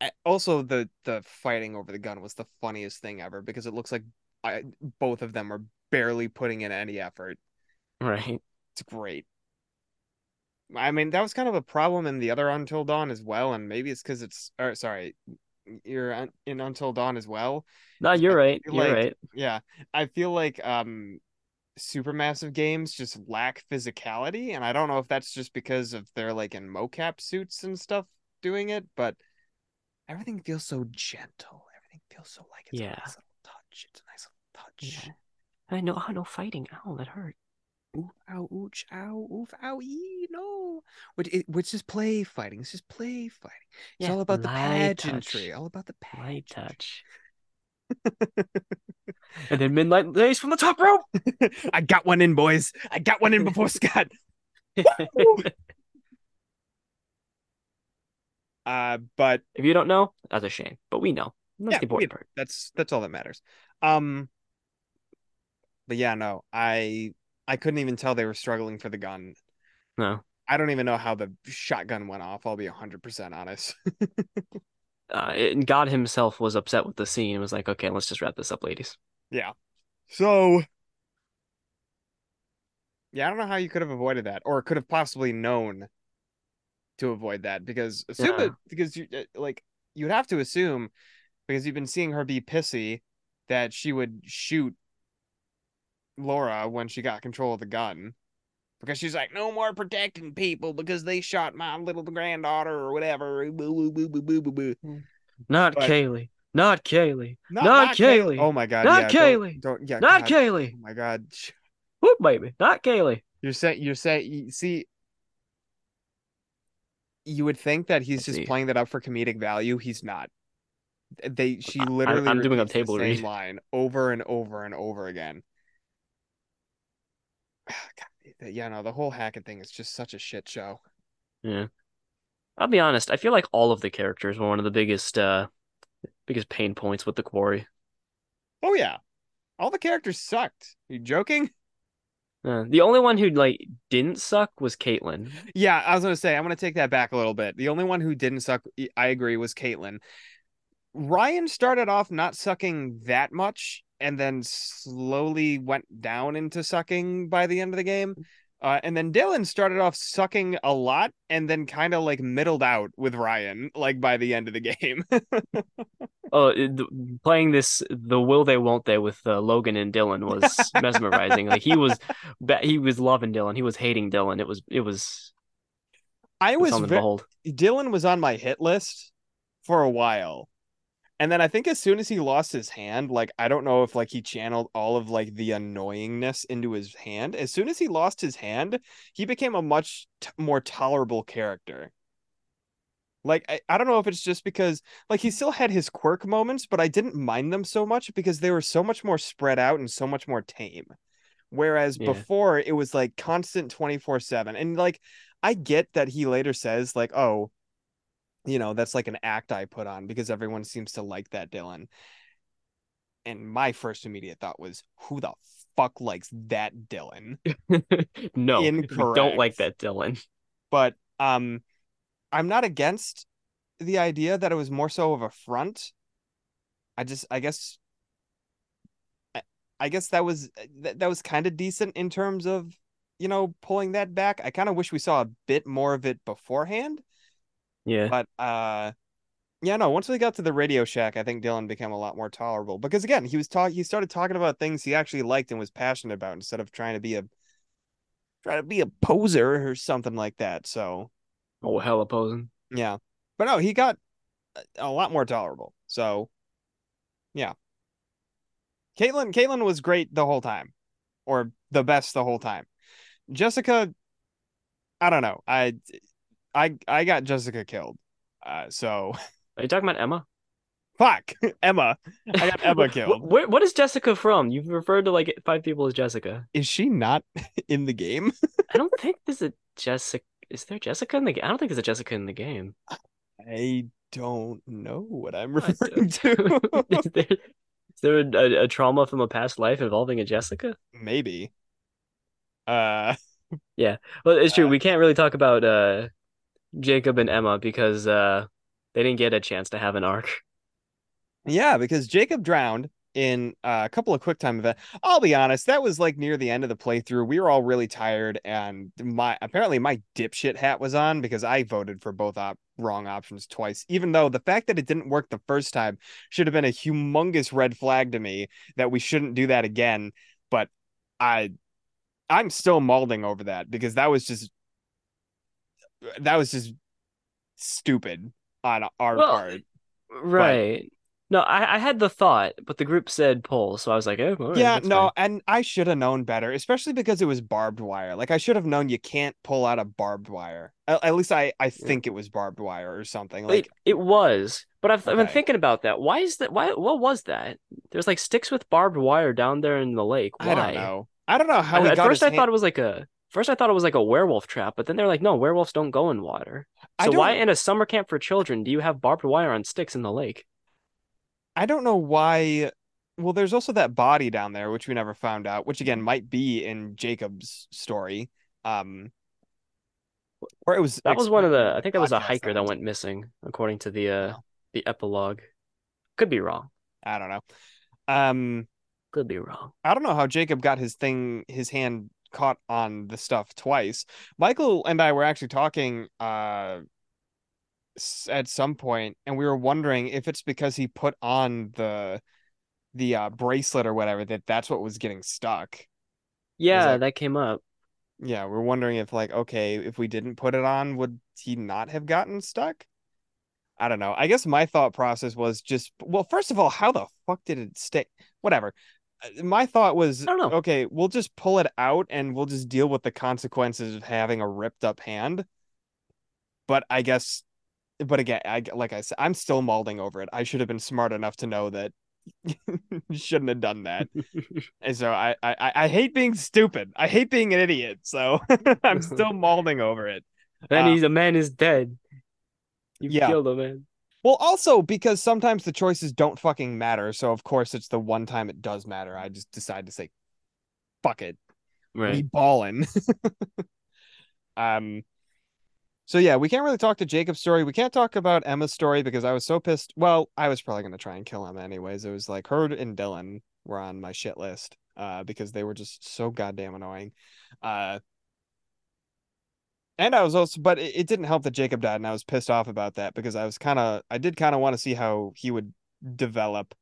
I, also the the fighting over the gun was the funniest thing ever because it looks like I, both of them are barely putting in any effort. Right. It's great. I mean, that was kind of a problem in the other Until Dawn as well, and maybe it's because it's or sorry, you're in Until Dawn as well. No, you're right. You're like, right. Yeah, I feel like um supermassive games just lack physicality and i don't know if that's just because of they're like in mocap suits and stuff doing it but everything feels so gentle everything feels so like it's yeah. a nice little touch it's a nice little touch yeah. i know oh no fighting ow that hurt ooh ow, ooch, ow, oof, ow, ee, no. Which, it, which is play fighting. It's just play fighting. It's yeah, all about the pageantry. Touch. All about the pageantry. Light touch. and then midnight lace from the top rope. I got one in, boys. I got one in before Scott. uh, but if you don't know, that's a shame. But we know. That's yeah, the important part. That's that's all that matters. Um, but yeah, no, I I couldn't even tell they were struggling for the gun. No, I don't even know how the shotgun went off. I'll be hundred percent honest. Uh, it, God himself was upset with the scene and was like, okay, let's just wrap this up, ladies. Yeah. So, yeah, I don't know how you could have avoided that or could have possibly known to avoid that because assume yeah. that because you uh, like you'd have to assume because you've been seeing her be pissy that she would shoot Laura when she got control of the gun because she's like, no more protecting people because they shot my little granddaughter or whatever. Mm. Not But- Kaylee. Not Kaylee. Not, Not Kay- Kaylee. Oh my god. Not yeah, don't- Kaylee. Don't, yeah. Not God, Kaylee. Oh my god. Whoop, baby. Not Kaylee. You're saying you're saying you see. You would think that he's Let's just see. playing that up for comedic value. He's not. They she literally I'm doing a repeats the table same read. line over and over and over again. God, yeah, no, the whole Hackett thing is just such a shit show. Yeah. I'll be honest. I feel like all of the characters were one of the biggest, uh, biggest pain points with the quarry. Oh yeah, all the characters sucked. you joking? Uh, the only one who like didn't suck was Caitlyn. Yeah, I was gonna say I'm gonna take that back a little bit. The only one who didn't suck, I agree, was Caitlyn. Ryan started off not sucking that much, and then slowly went down into sucking by the end of the game. Uh, and then Dylan started off sucking a lot, and then kind of like middled out with Ryan, like by the end of the game. Oh, it- playing this the will they won't they with uh, Logan and Dylan was mesmerizing. Like he was, he was loving Dylan. He was hating Dylan. It was, it was, I was ve-. Dylan was on my hit list for a while. And then I think as soon as he lost his hand, like I don't know if like he channeled all of like the annoyingness into his hand. As soon as he lost his hand, he became a much t- more tolerable character. Like I, I don't know if it's just because like he still had his quirk moments, but I didn't mind them so much because they were so much more spread out and so much more tame. Whereas Yeah. before it was like constant 24/7. And like I get that he later says like, "Oh, you know, that's like an act I put on because everyone seems to like that Dylan." And my first immediate thought was, "Who the fuck likes that Dylan?" no, we don't like that Dylan. But um I'm not against the idea that it was more so of a front. I just I guess I, I guess that was that, that was kind of decent in terms of, you know, pulling that back. I kind of wish we saw a bit more of it beforehand. Yeah, But uh yeah, no, once we got to the Radio Shack, I think Dylan became a lot more tolerable because again, he was talking he started talking about things he actually liked and was passionate about instead of trying to be a trying to be a poser or something like that. So, oh hell opposing. yeah. But no, he got a- a lot more tolerable. So, yeah. Caitlin Caitlin was great the whole time or the best the whole time. Jessica I don't know. I I I got Jessica killed. Uh so Are you talking about Emma? Fuck, Emma. I got Emma killed. Where, what is Jessica from? You've referred to like five people as Jessica. Is she not in the game? I don't think there's a Jessica. Is there Jessica in the game? I don't think there's a Jessica in the game. I don't know what I'm referring to. is there, is there a, a trauma from a past life involving a Jessica? Maybe. Uh, Yeah. Well, it's true. Uh, We can't really talk about uh Jacob and Emma because uh they didn't get a chance to have an arc. yeah, because Jacob drowned in uh, a couple of quick time events. I'll be honest, that was like near the end of the playthrough. We were all really tired, and my apparently my dipshit hat was on because I voted for both op- wrong options twice. Even though the fact that it didn't work the first time should have been a humongous red flag to me that we shouldn't do that again. But I, I'm still molding over that because that was just that was just stupid on our Well, part. Right. No, I, I had the thought, but the group said pull, so I was like, oh, right, Yeah, no, fine. and I should have known better, especially because it was barbed wire. Like I should have known you can't pull out a barbed wire. At, at least I I think it was barbed wire or something. Like It it was, but I've, I've been thinking about that. Why is that? Why what was that? There's like sticks with barbed wire down there in the lake. Why? I don't know. I don't know how At, he at first, I hand- thought it was like a first I thought it was like a werewolf trap, but then they're like, no, werewolves don't go in water. So why in a summer camp for children do you have barbed wire on sticks in the lake? I don't know why. Well, there's also that body down there, which we never found out, which again might be in Jacob's story. Um, or it was That was one of the. I think that was a hiker that went missing, according to the uh Oh. the epilogue. Could be wrong. I don't know. Um, Could be wrong. I don't know how Jacob got his thing, his hand caught on the stuff twice. Michael and I were actually talking uh at some point, and we were wondering if it's because he put on the the uh, bracelet or whatever that that's what was getting stuck. Yeah, like- that came up. Yeah, we're wondering if like okay, if we didn't put it on, would he not have gotten stuck? I don't know. I guess my thought process was just well, first of all, how the fuck did it stay? Whatever. My thought was I don't know. okay, we'll just pull it out and we'll just deal with the consequences of having a ripped up hand. But I guess but again, I like I said, I'm still mauling over it. I should have been smart enough to know that shouldn't have done that. And so I, I I hate being stupid. I hate being an idiot. So I'm still mauling over it. And Uh, he's a man is dead. You Yeah. killed a man. Well, also because sometimes the choices don't fucking matter. So of course it's the one time it does matter. I just decide to say, fuck it. Right. ballin'. um so yeah, we can't really talk to Jacob's story. We can't talk about Emma's story because I was so pissed. Well, I was probably gonna try and kill Emma anyways. It was like her and Dylan were on my shit list uh because they were just so goddamn annoying. Uh and I was also but it, it didn't help that Jacob died and I was pissed off about that because I was kind of I did kind of want to see how he would develop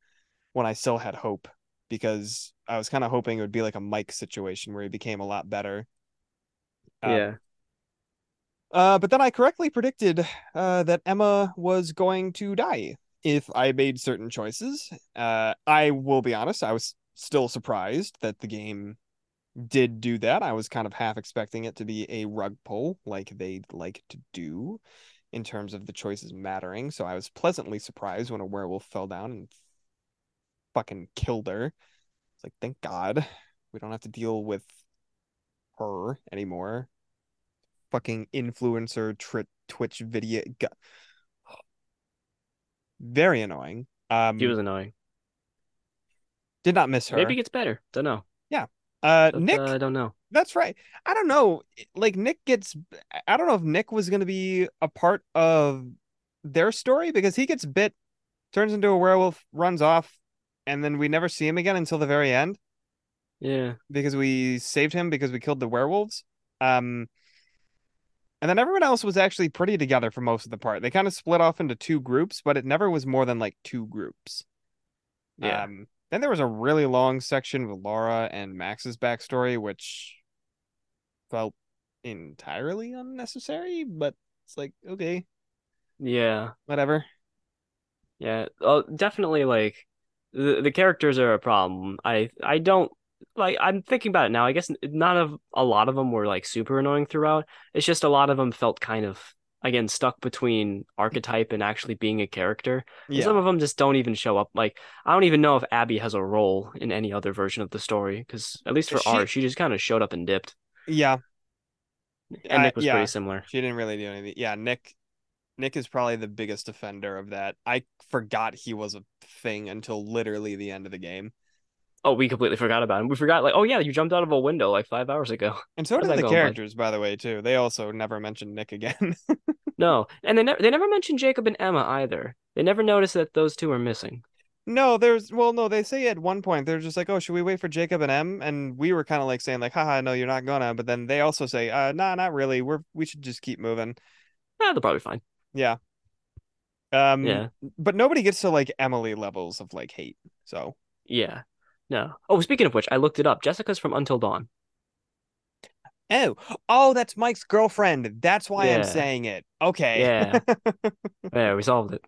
when I still had hope because I was kind of hoping it would be like a Mike situation where he became a lot better. Um, Yeah. uh, but then I correctly predicted uh, that Emma was going to die if I made certain choices. Uh, I will be honest, I was still surprised that the game did do that. I was kind of half expecting it to be a rug pull like they like to do in terms of the choices mattering. So I was pleasantly surprised when a werewolf fell down and fucking killed her. It's like, thank God we don't have to deal with her anymore fucking influencer tri- Twitch video. Go- Very annoying. Um, He was annoying. did not miss her. Maybe it gets better. Don't know. Uh, But, Nick, uh, I don't know. that's right. I don't know. Like Nick gets. I don't know if Nick was gonna be a part of their story because he gets bit, turns into a werewolf, runs off, and then we never see him again until the very end Yeah. because we saved him because we killed the werewolves. Um. And then everyone else was actually pretty together for most of the part. They kind of split off into two groups, but it never was more than like two groups. Yeah. Um, then there was a really long section with Laura and Max's backstory, which felt entirely unnecessary, but it's like, okay, yeah. whatever. Yeah. Oh, definitely like the the characters are a problem. I I don't like I'm thinking about it now. I guess none of a lot of them were like super annoying throughout. It's just a lot of them felt kind of again stuck between archetype and actually being a character. And some of them just don't even show up. Like I don't even know if Abby has a role in any other version of the story because at least for She- ours, she just kind of showed up and dipped. Yeah. And Nick was yeah. pretty similar. She didn't really do anything. Yeah, Nick Nick is probably the biggest offender of that. I forgot he was a thing until literally the end of the game. Oh, we completely forgot about him. We forgot like, oh yeah, you jumped out of a window like five hours ago. And so How's did the characters, by the way, too. They also never mentioned Nick again. No, and they never they never mentioned Jacob and Emma either. They never noticed that those two are missing. No, there's well, no, they say at one point they're just like, "Oh, should we wait for Jacob and M?" And we were kind of like saying like, "Haha, no, you're not gonna." But then they also say, "Uh, nah, not really. We're we should just keep moving." Yeah, they're probably fine. Yeah. Um, Yeah, but nobody gets to like Emily levels of like hate. So yeah. No. Oh, speaking of which, I looked it up. Jessica's from Until Dawn. oh, oh, that's Mike's girlfriend. That's why I'm saying it. Okay. Yeah. Yeah, we solved it.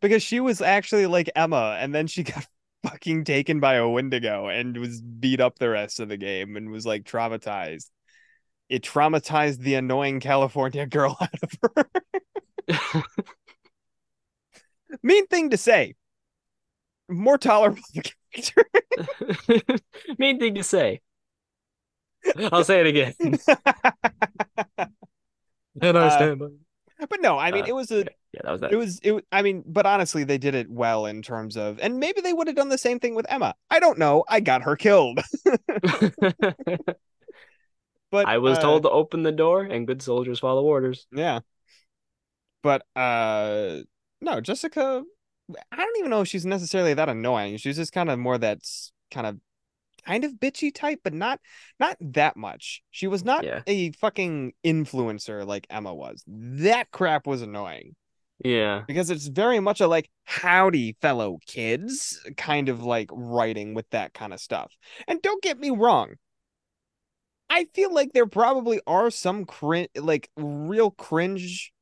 because she was actually like Emma, and then she got fucking taken by a Wendigo and was beat up the rest of the game and was like traumatized. It traumatized the annoying California girl out of her. mean thing to say. More tolerable character. Main thing to say. I'll say it again. And I Uh, stand by. but no, I mean Uh, it was a Yeah, that was that. it was it I mean, but honestly they did it well in terms of and maybe they would have done the same thing with Emma. I don't know. I got her killed. But I was uh, told to open the door, and good soldiers follow orders. Yeah. But uh no, Jessica I don't even know if she's necessarily that annoying. She's just kind of more that kind of kind of bitchy type, but not not that much. She was not Yeah. a fucking influencer like Emma was. That crap was annoying. Yeah. because it's very much a like howdy fellow kids kind of like writing with that kind of stuff. And don't get me wrong, I feel like there probably are some cringe, like real cringe.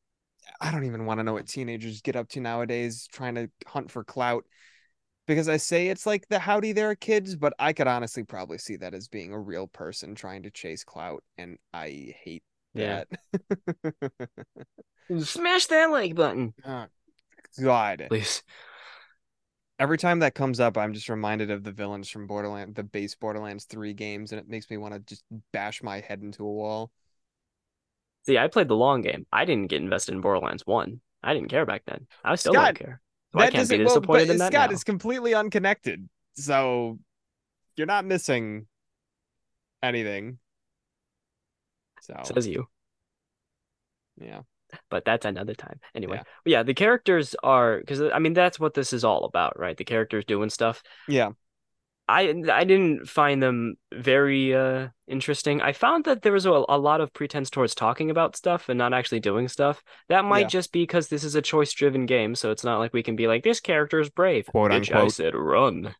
I don't even want to know what teenagers get up to nowadays trying to hunt for clout because I say it's like the howdy there kids, but I could honestly probably see that as being a real person trying to chase clout, and I hate Yeah. that. Smash that like button, oh, God. please. Every time that comes up, I'm just reminded of the villains from Borderlands, the base Borderlands 3 games, and it makes me want to just bash my head into a wall. See, I played the long game. I didn't get invested in Borderlands 1. I didn't care back then. I still Scott, don't care. So I can't be well, disappointed but in that Scott now. is completely unconnected, so you're not missing anything. So Says you. yeah, but that's another time. Anyway, Yeah. yeah, the characters are because I mean that's what this is all about, right? The characters doing stuff. yeah, I I didn't find them very uh interesting. I found that there was a, a lot of pretense towards talking about stuff and not actually doing stuff. That might Yeah. just be because this is a choice-driven game, so it's not like we can be like this character is brave. Quote, Bitch, I said run.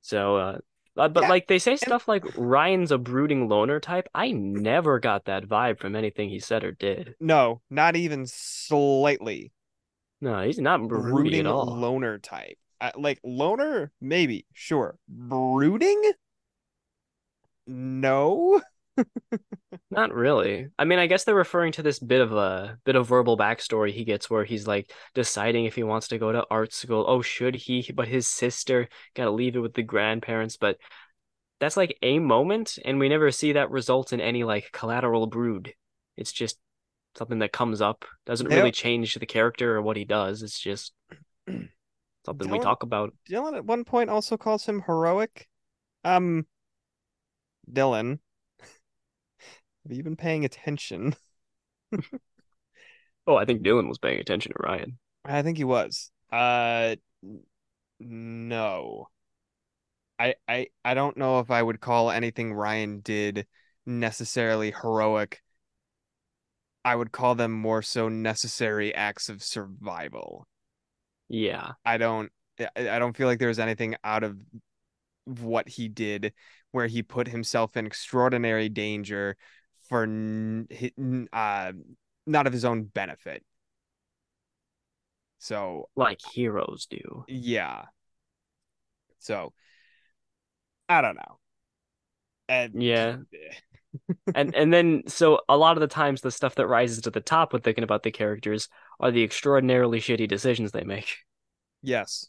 So uh uh, but Yeah, like they say stuff like Ryan's a brooding loner type. I never got that vibe from anything he said or did. no, not even slightly. No, he's not Brooding at all. loner type. I, like loner, maybe, sure. Brooding, no. Not really. I mean, I guess they're referring to this bit of a bit of verbal backstory he gets where he's like deciding if he wants to go to art school. Oh, should he? But his sister gotta leave it with the grandparents. But that's like a moment, and we never see that result in any like collateral brood. It's just something that comes up. Doesn't They really change the character or what he does. It's just something we talk about. Dylan at one point also calls him heroic. Um, Dylan, have you been paying attention? Oh, I think Dylan was paying attention to Ryan. I think he was. Uh, no. I I I don't know if I would call anything Ryan did necessarily heroic. I would call them more so necessary acts of survival. Yeah. I don't I don't feel like there was anything out of what he did where he put himself in extraordinary danger for n- hi- n- uh not of his own benefit. So, Like heroes do. yeah. So, I don't know. And Yeah. And and then so a lot of the times the stuff that rises to the top when thinking about the characters are the extraordinarily shitty decisions they make yes.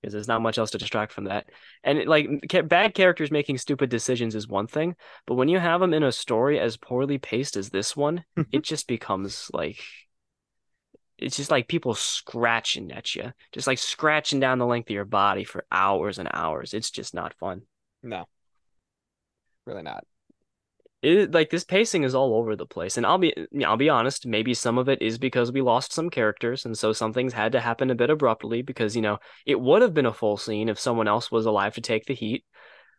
because there's not much else to distract from that and it, like bad characters making stupid decisions is one thing but when you have them in a story as poorly paced as this one it just becomes like it's just like people scratching at you just like scratching down the length of your body for hours and hours it's just not fun No. Really not. It like this pacing is all over the place and i'll be i'll be honest maybe some of it is because we lost some characters and so some things had to happen a bit abruptly because you know it would have been a full scene if someone else was alive to take the heat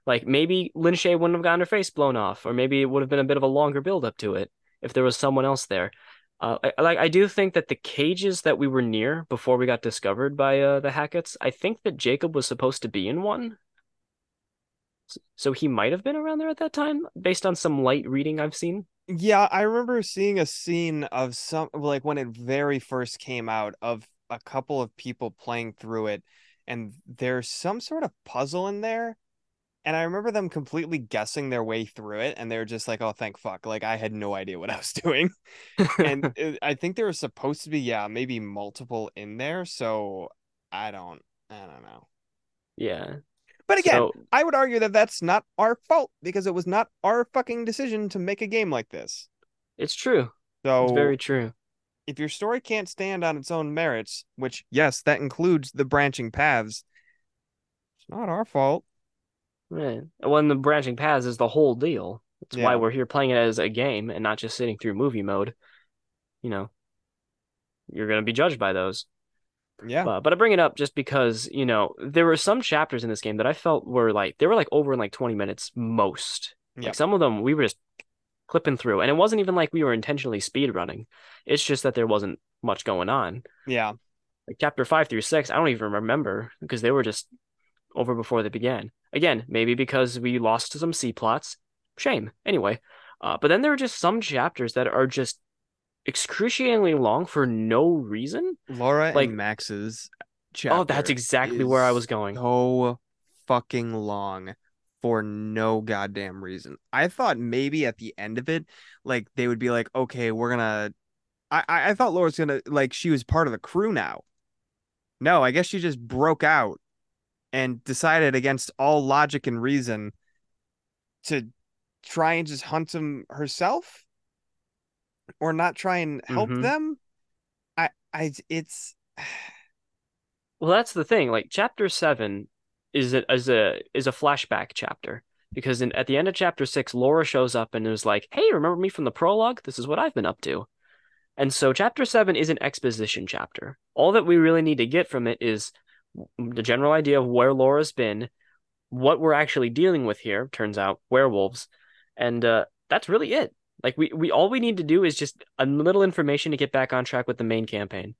like maybe Lin Shaye wouldn't have gotten her face blown off or maybe it would have been a bit of a longer build up to it if there was someone else there uh, I, like I do think that the cages that we were near before we got discovered by uh, the Hacketts, I think that Jacob was supposed to be in one. So he might have been around there at that time, based on some light reading I've seen. Yeah, I remember seeing a scene of some like when it very first came out of a couple of people playing through it, and there's some sort of puzzle in there. And I remember them completely guessing their way through it, and they were just like, "Oh, thank fuck!" Like I had no idea what I was doing. And it, I think there was supposed to be, yeah, maybe multiple in there. So I don't, I don't know. yeah. But again, So I would argue that that's not our fault because it was not our fucking decision to make a game like this. it's true. So It's very true. if your story can't stand on its own merits, which yes, that includes the branching paths, it's not our fault. Right. When the branching paths is the whole deal. That's why we're here playing it as a game and not just sitting through movie mode. You know, you're gonna be judged by those. Yeah. Uh, but I bring it up just because, you know, there were some chapters in this game that I felt were like they were like over in like 20 minutes most. Yeah. Like some of them we were just clipping through, and it wasn't even like we were intentionally speed running. It's just that there wasn't much going on. Yeah. Like chapter five through six, I don't even remember because they were just over before they began. Again, maybe because we lost some C plots. Shame. Anyway, uh, but then there are just some chapters that are just excruciatingly long for no reason. Laura Like- and Max's chapter. Oh, that's exactly where I was going. So fucking long for no goddamn reason. I thought maybe at the end of it, like they would be like, okay, we're gonna. I I, I thought Laura's gonna like she was part of the crew now. No, I guess she just broke out and decided against all logic and reason to try and just hunt him herself or not try and help Mhm. them. I I it's Well, that's the thing. Like chapter seven is a is a is a flashback chapter because in, at the end of chapter six, Laura shows up and is like, "Hey, remember me from the prologue? This is what I've been up to." And so chapter seven is an exposition chapter. All that we really need to get from it is the general idea of where Laura's been, what we're actually dealing with here. Turns out werewolves, and uh, that's really it. Like we we all we need to do is just a little information to get back on track with the main campaign.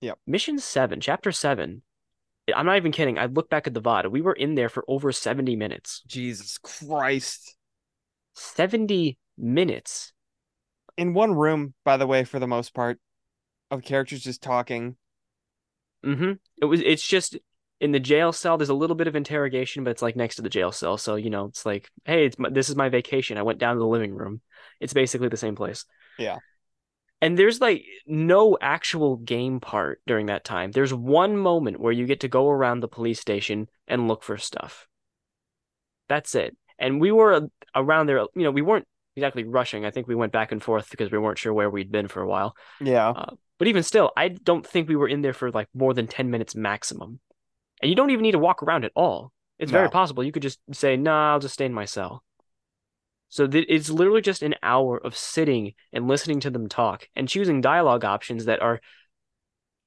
Yep. Mission seven, chapter seven. I'm not even kidding. I look back at the VOD. We were in there for over 70 minutes. Jesus Christ. 70 minutes. In one room, by the way, for the most part, of characters just talking. Mm-hmm. It was it's just in the jail cell, there's a little bit of interrogation, but it's like next to the jail cell. So, you know, it's like, hey, it's my, this is my vacation. I went down to the living room. It's basically the same place. Yeah. And there's like no actual game part during that time. There's one moment where you get to go around the police station and look for stuff. That's it. And we were around there, you know, we weren't exactly rushing. I think we went back and forth because we weren't sure where we'd been for a while. Yeah. Uh, but even still, I don't think we were in there for like more than 10 minutes maximum. And you don't even need to walk around at all. It's very possible you could just say, nah, I'll just stay in my cell. So th- it's literally just an hour of sitting and listening to them talk and choosing dialogue options that are,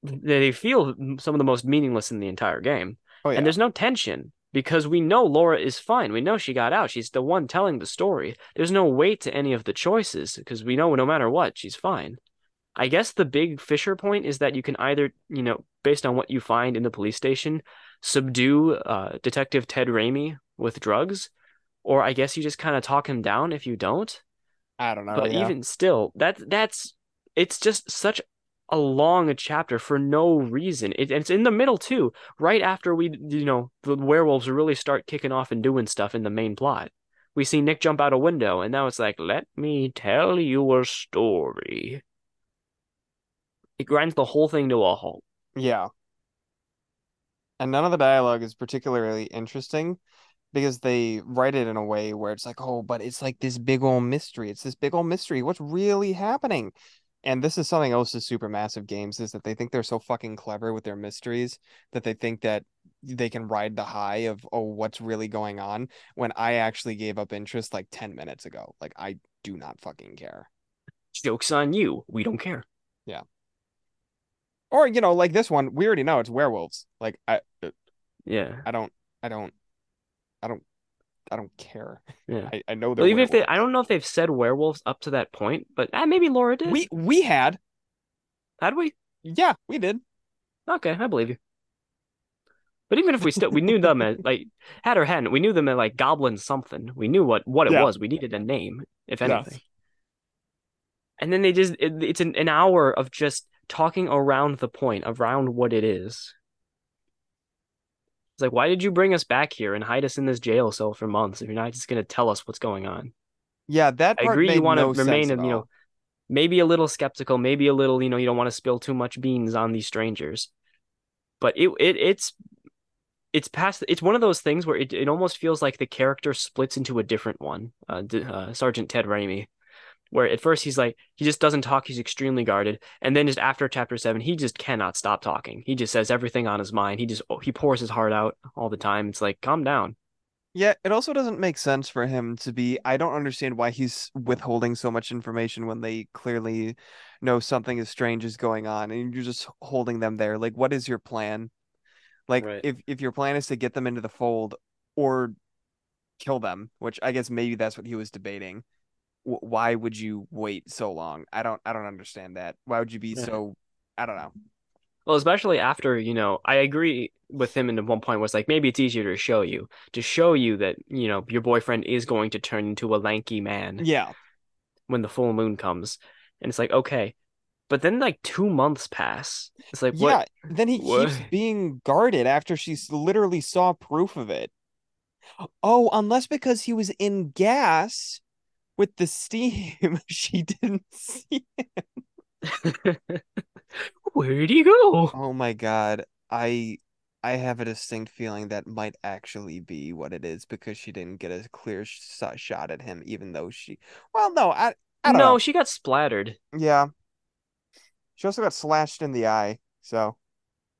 they feel some of the most meaningless in the entire game. Oh yeah. And there's no tension because we know Laura is fine. We know she got out. She's the one telling the story. There's no weight to any of the choices because we know no matter what, she's fine. I guess the big Fisher point is that you can either, you know, based on what you find in the police station, subdue uh, Detective Ted Raimi with drugs, or I guess you just kind of talk him down if you don't. I don't know. But yeah. even still, that that's it's just such a long chapter for no reason. It, it's in the middle too, right after we, you know, the werewolves really start kicking off and doing stuff in the main plot. We see Nick jump out a window, and now it's like, let me tell you a story. It grinds the whole thing to a halt. Yeah. And none of the dialogue is particularly interesting because they write it in a way where it's like, oh, but it's like this big old mystery. It's this big old mystery. What's really happening? And this is something else with supermassive games is that they think they're so fucking clever with their mysteries that they think that they can ride the high of, oh, what's really going on when I actually gave up interest like 10 minutes ago. Like, I do not fucking care. Joke's on you. We don't care. Yeah. Or, you know, like this one, we already know it's werewolves. Like, I, uh, Yeah. I don't, I don't, I don't, I don't care. Yeah. I, I know they're Well, even if they, I don't know if they've said werewolves up to that point, but ah, maybe Laura did. We we had, Had we? yeah, we did. Okay, I believe you. But even if we still we knew them as like had or hadn't, we knew them as like goblin something. We knew what what it Yeah. was. We needed a name, if Yes. anything. And then they just it, it's an, an hour of just talking around the point, around what it is. It's like, why did you bring us back here and hide us in this jail cell for months if you're not just gonna tell us what's going on? Yeah, that I agree you want no to remain, sense of, you know, maybe a little skeptical, maybe a little, you know, you don't want to spill too much beans on these strangers. But it it it's it's past it's one of those things where it, it almost feels like the character splits into a different one. Uh, uh Sergeant Ted Raimi. Where at first he's like he just doesn't talk, he's extremely guarded, and then just after chapter seven, he just cannot stop talking. He just says everything on his mind. He just oh, he pours his heart out all the time. It's like calm down. Yeah, it also doesn't make sense for him to be. I don't understand why he's withholding so much information when they clearly know something as strange is going on, and you're just holding them there. Like, what is your plan? Like, Right. if if your plan is to get them into the fold or kill them, which I guess maybe that's what he was debating. W- why would you wait so long? I don't I don't understand that. Why would you be Yeah. so I don't know. Well, especially after, you know, I agree with him in one point was like maybe it's easier to show you, to show you that, you know, your boyfriend is going to turn into a lanky man Yeah. when the full moon comes. And it's like, okay. But then like two months pass. It's like, Yeah, what? then he what? keeps being guarded after she literally saw proof of it. Oh, unless because he was in gas with the steam, she didn't see. him. Where'd he go? Oh my God. I I have a distinct feeling that might actually be what it is because she didn't get a clear sh shot at him, even though she. Well, no, I I No, know. she got splattered. Yeah. She also got slashed in the eye, so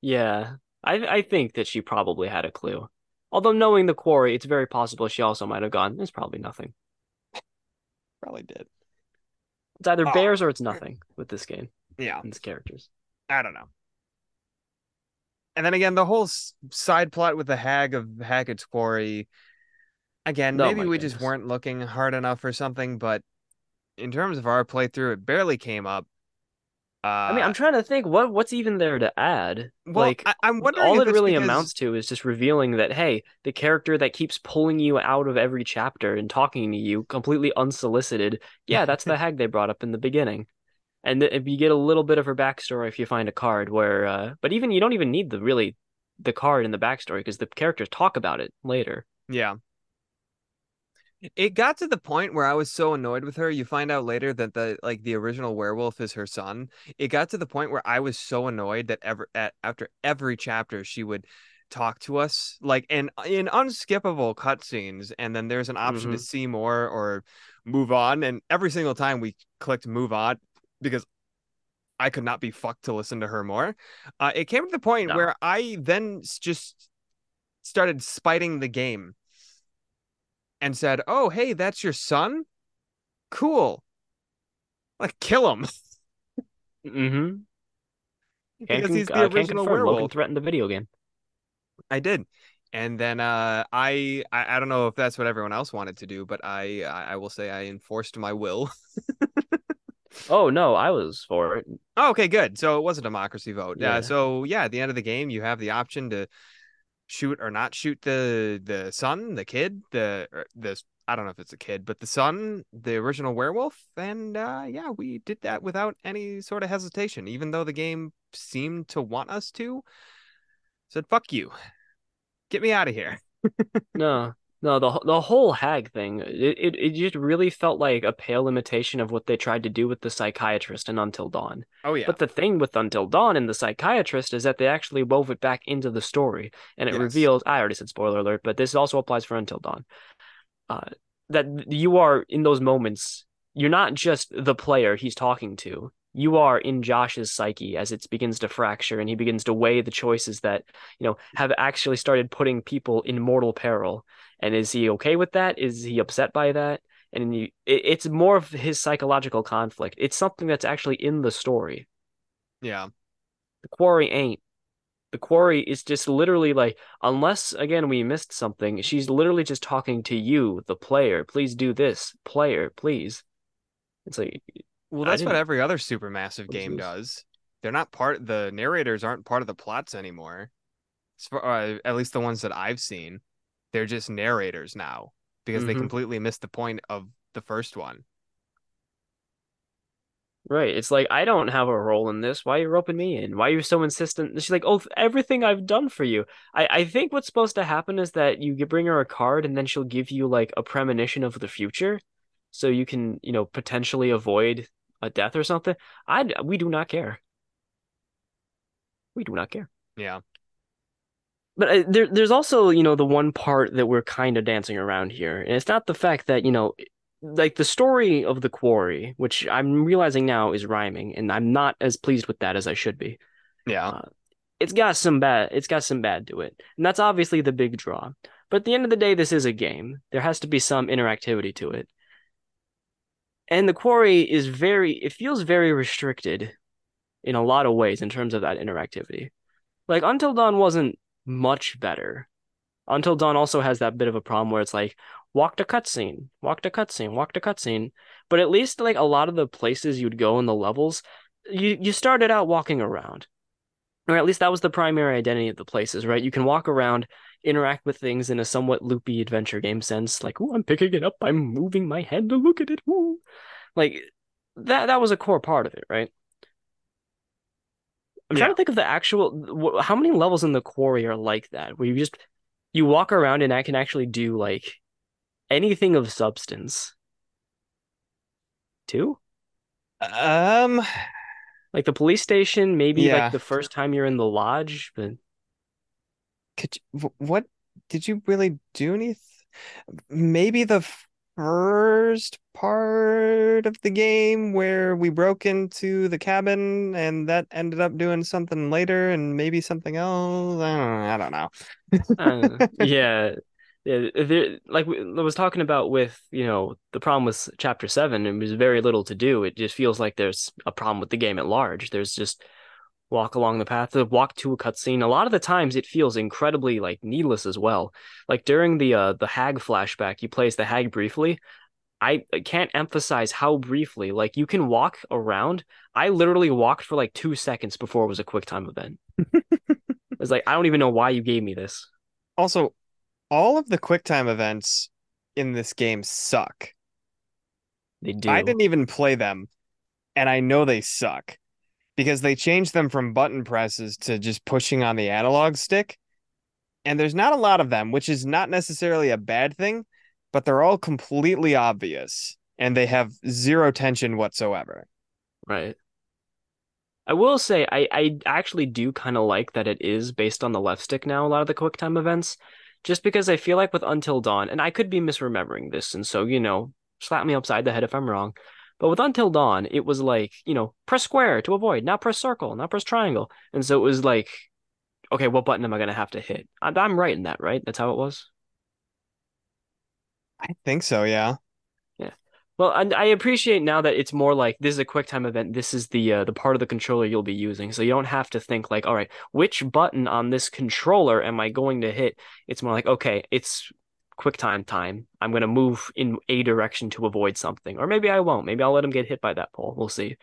Yeah. I I think that she probably had a clue. Although knowing the quarry, it's very possible she also might have gone, there's probably nothing. Probably did. It's either Oh. bears or it's nothing with this game Yeah. and its characters. I don't know. And then again, the whole side plot with the hag of Hackett's Quarry. Again, Oh maybe we just weren't looking hard enough or something, but in terms of our playthrough, it barely came up. Uh, I mean, I'm trying to think what what's even there to add. well, like I, I'm wondering all it really because- amounts to is just revealing that hey, the character that keeps pulling you out of every chapter and talking to you completely unsolicited, yeah, that's the hag they brought up in the beginning. And th- if you get a little bit of her backstory if you find a card where uh but even you don't even need the really the card in the backstory because the characters talk about it later. Yeah. It got to the point where I was so annoyed with her. You find out later that the like the original werewolf is her son. It got to the point where I was so annoyed that ever at after every chapter she would talk to us like in in unskippable cutscenes, and then there's an option to Mhm. see more or move on. And every single time we clicked move on because I could not be fucked to listen to her more. Uh, it came to the point No. where I then just started spiting the game and said, "Oh, hey, that's your son? Cool. Like kill him Mm-hmm. because he's the uh, original confirm. Logan threatened the video game. I did. And then uh I, I I don't know if that's what everyone else wanted to do, but I I I will say I enforced my will. Oh no, I was for it. Oh, okay, good. So it was a democracy vote. Yeah. Uh, so yeah, at the end of the game, you have the option to shoot or not shoot the the son, the kid, the or this. I don't know if it's a kid, but the son, the original werewolf, and uh, yeah, we did that without any sort of hesitation, even though the game seemed to want us to. Said fuck you, get me out of here. No, no, the the whole hag thing, it, it it just really felt like a pale imitation of what they tried to do with the psychiatrist in Until Dawn. Oh yeah, But the thing with Until Dawn and the psychiatrist is that they actually wove it back into the story, and it Yes. reveals. I already said spoiler alert, but this also applies for Until Dawn. Uh, that you are in those moments, you're not just the player he's talking to. You are in Josh's psyche as it begins to fracture, and he begins to weigh the choices that you know have actually started putting people in mortal peril. And is he okay with that? Is he upset by that? And you, it, it's more of his psychological conflict. It's something that's actually in the story. yeah, The quarry ain't. The quarry is just literally like, unless again we missed something, she's literally just talking to you, the player. Please do this, player, please. It's like, Well, that's what every other supermassive game does. They're not part. The narrators aren't part of the plots anymore. As far, uh, at least the ones that I've seen, they're just narrators now because they Mhm. completely missed the point of the first one. right. It's like, I don't have a role in this. Why are you roping me in? Why are you so insistent? And she's like, oh, everything I've done for you. I, I think what's supposed to happen is that you bring her a card and then she'll give you like a premonition of the future. So you can, you know, potentially avoid a death or something. I, we do not care. We do not care. Yeah, But uh, there, there's also, you know, the one part that we're kind of dancing around here, and it's not the fact that, you know, like the story of the quarry, which I'm realizing now is rhyming, and I'm not as pleased with that as I should be. yeah, Uh, It's got some bad, it's got some bad to it, and that's obviously the big draw. But at the end of the day, this is a game. There has to be some interactivity to it. And the quarry is very, it feels very restricted in a lot of ways in terms of that interactivity. Like Until Dawn wasn't much better Until Dawn also has that bit of a problem where it's like walk to cutscene, walk to cutscene, walk to cutscene. But at least like a lot of the places you'd go in the levels, you you started out walking around. Or at least that was the primary identity of the places, right? You can walk around, interact with things in a somewhat loopy adventure game sense, like, oh, I'm picking it up, I'm moving my head to look at it. Ooh. Like that that was a core part of it, right? I'm trying Yeah. to think of the actual how many levels in the quarry are like that, where you just you walk around and I can actually do like anything of substance. Two? Um, Like the police station, maybe Yeah. like the first time you're in the lodge, but could you, what did you really do anything? Maybe the first part of the game where we broke into the cabin and that ended up doing something later and maybe something else. I don't, I don't know. uh, yeah. Yeah, there, like I was talking about with, you know, the problem with chapter seven, it was very little to do. It just feels like there's a problem with the game at large. There's just walk along the path, to walk to a cutscene. A lot of the times it feels incredibly like needless as well. Like during the uh the hag flashback, you play as the hag briefly. I can't emphasize how briefly. Like you can walk around. I literally walked for like two seconds before it was a quick time event. It's like I don't even know why you gave me this. Also, all of the QuickTime events in this game suck. They do. I didn't even play them, and I know they suck because they changed them from button presses to just pushing on the analog stick. And there's not a lot of them, which is not necessarily a bad thing, but they're all completely obvious and they have zero tension whatsoever. Right. I will say I I actually do kind of like that it is based on the left stick now, a lot of the QuickTime events, just because I feel like with Until Dawn, and I could be misremembering this, and so, you know, slap me upside the head if I'm wrong. But with Until Dawn, it was like, you know, press square to avoid, now press circle, now press triangle. And so it was like, okay, what button am I gonna have to hit? I'm, I'm right in that, right? That's how it was. I think so, yeah. Yeah. Well, and I appreciate now that it's more like this is a QuickTime event. This is the uh, the part of the controller you'll be using, so you don't have to think like, all right, which button on this controller am I going to hit? It's more like, okay, it's QuickTime time. Time. I'm going to move in a direction to avoid something, or maybe I won't. Maybe I'll let him get hit by that pole. We'll see.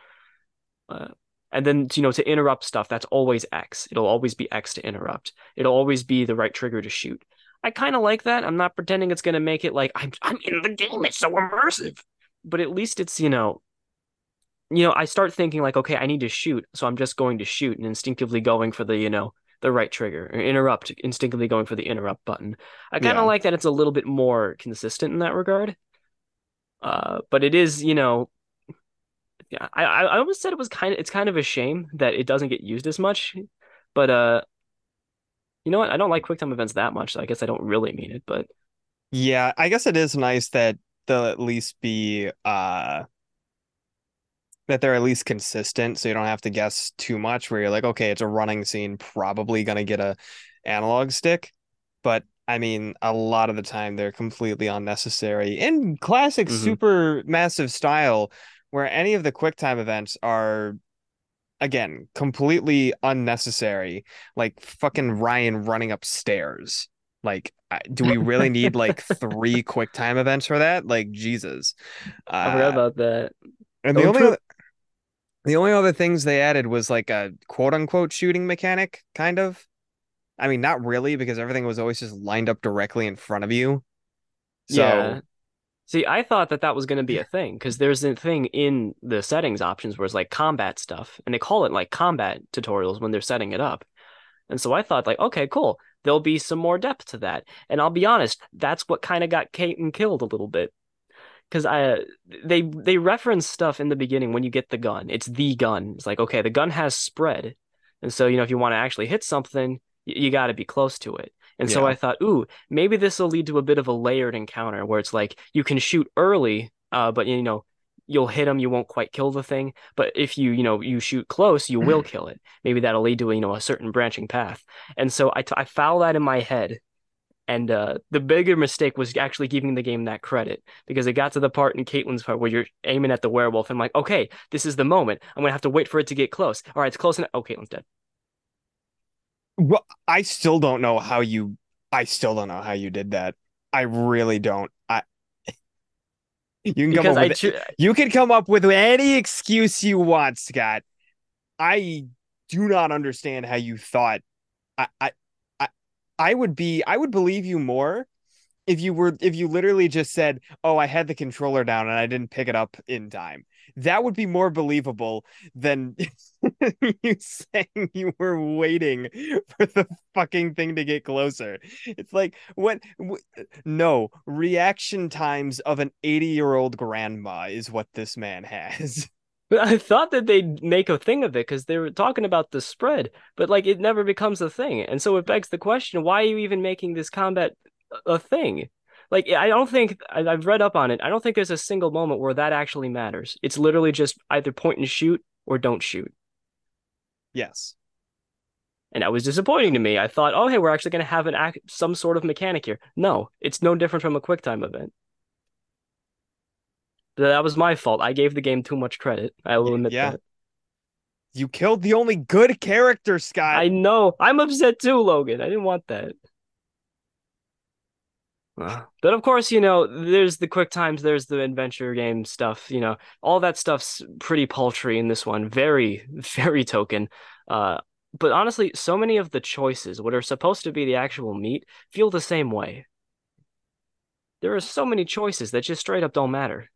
Uh, and then you know to interrupt stuff, that's always X. It'll always be X to interrupt. It'll always be the right trigger to shoot. I kind of like that. I'm not pretending it's going to make it like I'm I'm in the game. It's so immersive but at least it's you know you know i start thinking like okay i need to shoot so i'm just going to shoot and instinctively going for the you know the right trigger or interrupt instinctively going for the interrupt button. I kind of Yeah. like that it's a little bit more consistent in that regard. Uh but it is you know yeah i i almost said it was kind of it's kind of a shame that it doesn't get used as much but uh you know what? I don't like quicktime events that much so i guess i don't really mean it but Yeah, I guess it is nice that they'll at least be uh that they're at least consistent so you don't have to guess too much where you're like, okay, it's a running scene, probably gonna get a analog stick. But I mean, a lot of the time they're completely unnecessary in classic Mhm. Supermassive style where any of the QuickTime events are again completely unnecessary, like fucking Ryan running upstairs. Like, do we really need like three QuickTime events for that? Like, Jesus. i forgot Uh, about that and the only other, the only other things they added was like a quote unquote shooting mechanic, kind of. I mean, not really, because everything was always just lined up directly in front of you. So, Yeah. See, I thought that that was going to be a thing because there's a thing in the settings options where it's like combat stuff, and they call it like combat tutorials when they're setting it up. And so I thought, like, okay, cool. There'll be some more depth to that. And I'll be honest, that's what kind of got Kaitlyn killed a little bit. Because I they they reference stuff in the beginning when you get the gun. It's the gun. It's like, okay, the gun has spread. And so, you know, if you want to actually hit something, y- you got to be close to it. And so I thought, ooh, maybe this will lead to a bit of a layered encounter where it's like you can shoot early, uh, but you know, you'll hit them, you won't quite kill the thing. But if you, you know, you shoot close, you will kill it. Maybe that'll lead to, you know, a certain branching path. And so I, t- I foul that in my head. And uh, the bigger mistake was actually giving the game that credit because it got to the part in Kaitlyn's part where you're aiming at the werewolf. And I'm like, okay, this is the moment. I'm gonna have to wait for it to get close. All right, it's close enough. Oh, Kaitlyn's dead. well, I still don't know how you I still don't know how you did that. I really don't. I you can because come I up with tr- you can come up with any excuse you want, Scott. I do not understand how you thought I I I, would be I would believe you more if you were if you literally just said, "Oh, I had the controller down and I didn't pick it up in time." That would be more believable than you saying you were waiting for the fucking thing to get closer. It's like what w- no, reaction times of an 80-year-old grandma is what this man has. But I thought that they'd make a thing of it because they were talking about the spread, but like it never becomes a thing. And so it begs the question, why are you even making this combat a thing? Like I don't think I've read up on it. I don't think there's a single moment where that actually matters. It's literally just either point and shoot or don't shoot. Yes. And that was disappointing to me. I thought, oh hey, we're actually gonna have an act some sort of mechanic here. No, it's no different from a quick time event. That was my fault. I gave the game too much credit. I will admit yeah. that. You killed the only good character, Scott. I know. I'm upset too, Logan. I didn't want that. But of course, you know, there's the quick times, there's the adventure game stuff, you know, all that stuff's pretty paltry in this one. Very, very token. Uh, but honestly, so many of the choices, what are supposed to be the actual meat, feel the same way. There are so many choices that just straight up don't matter.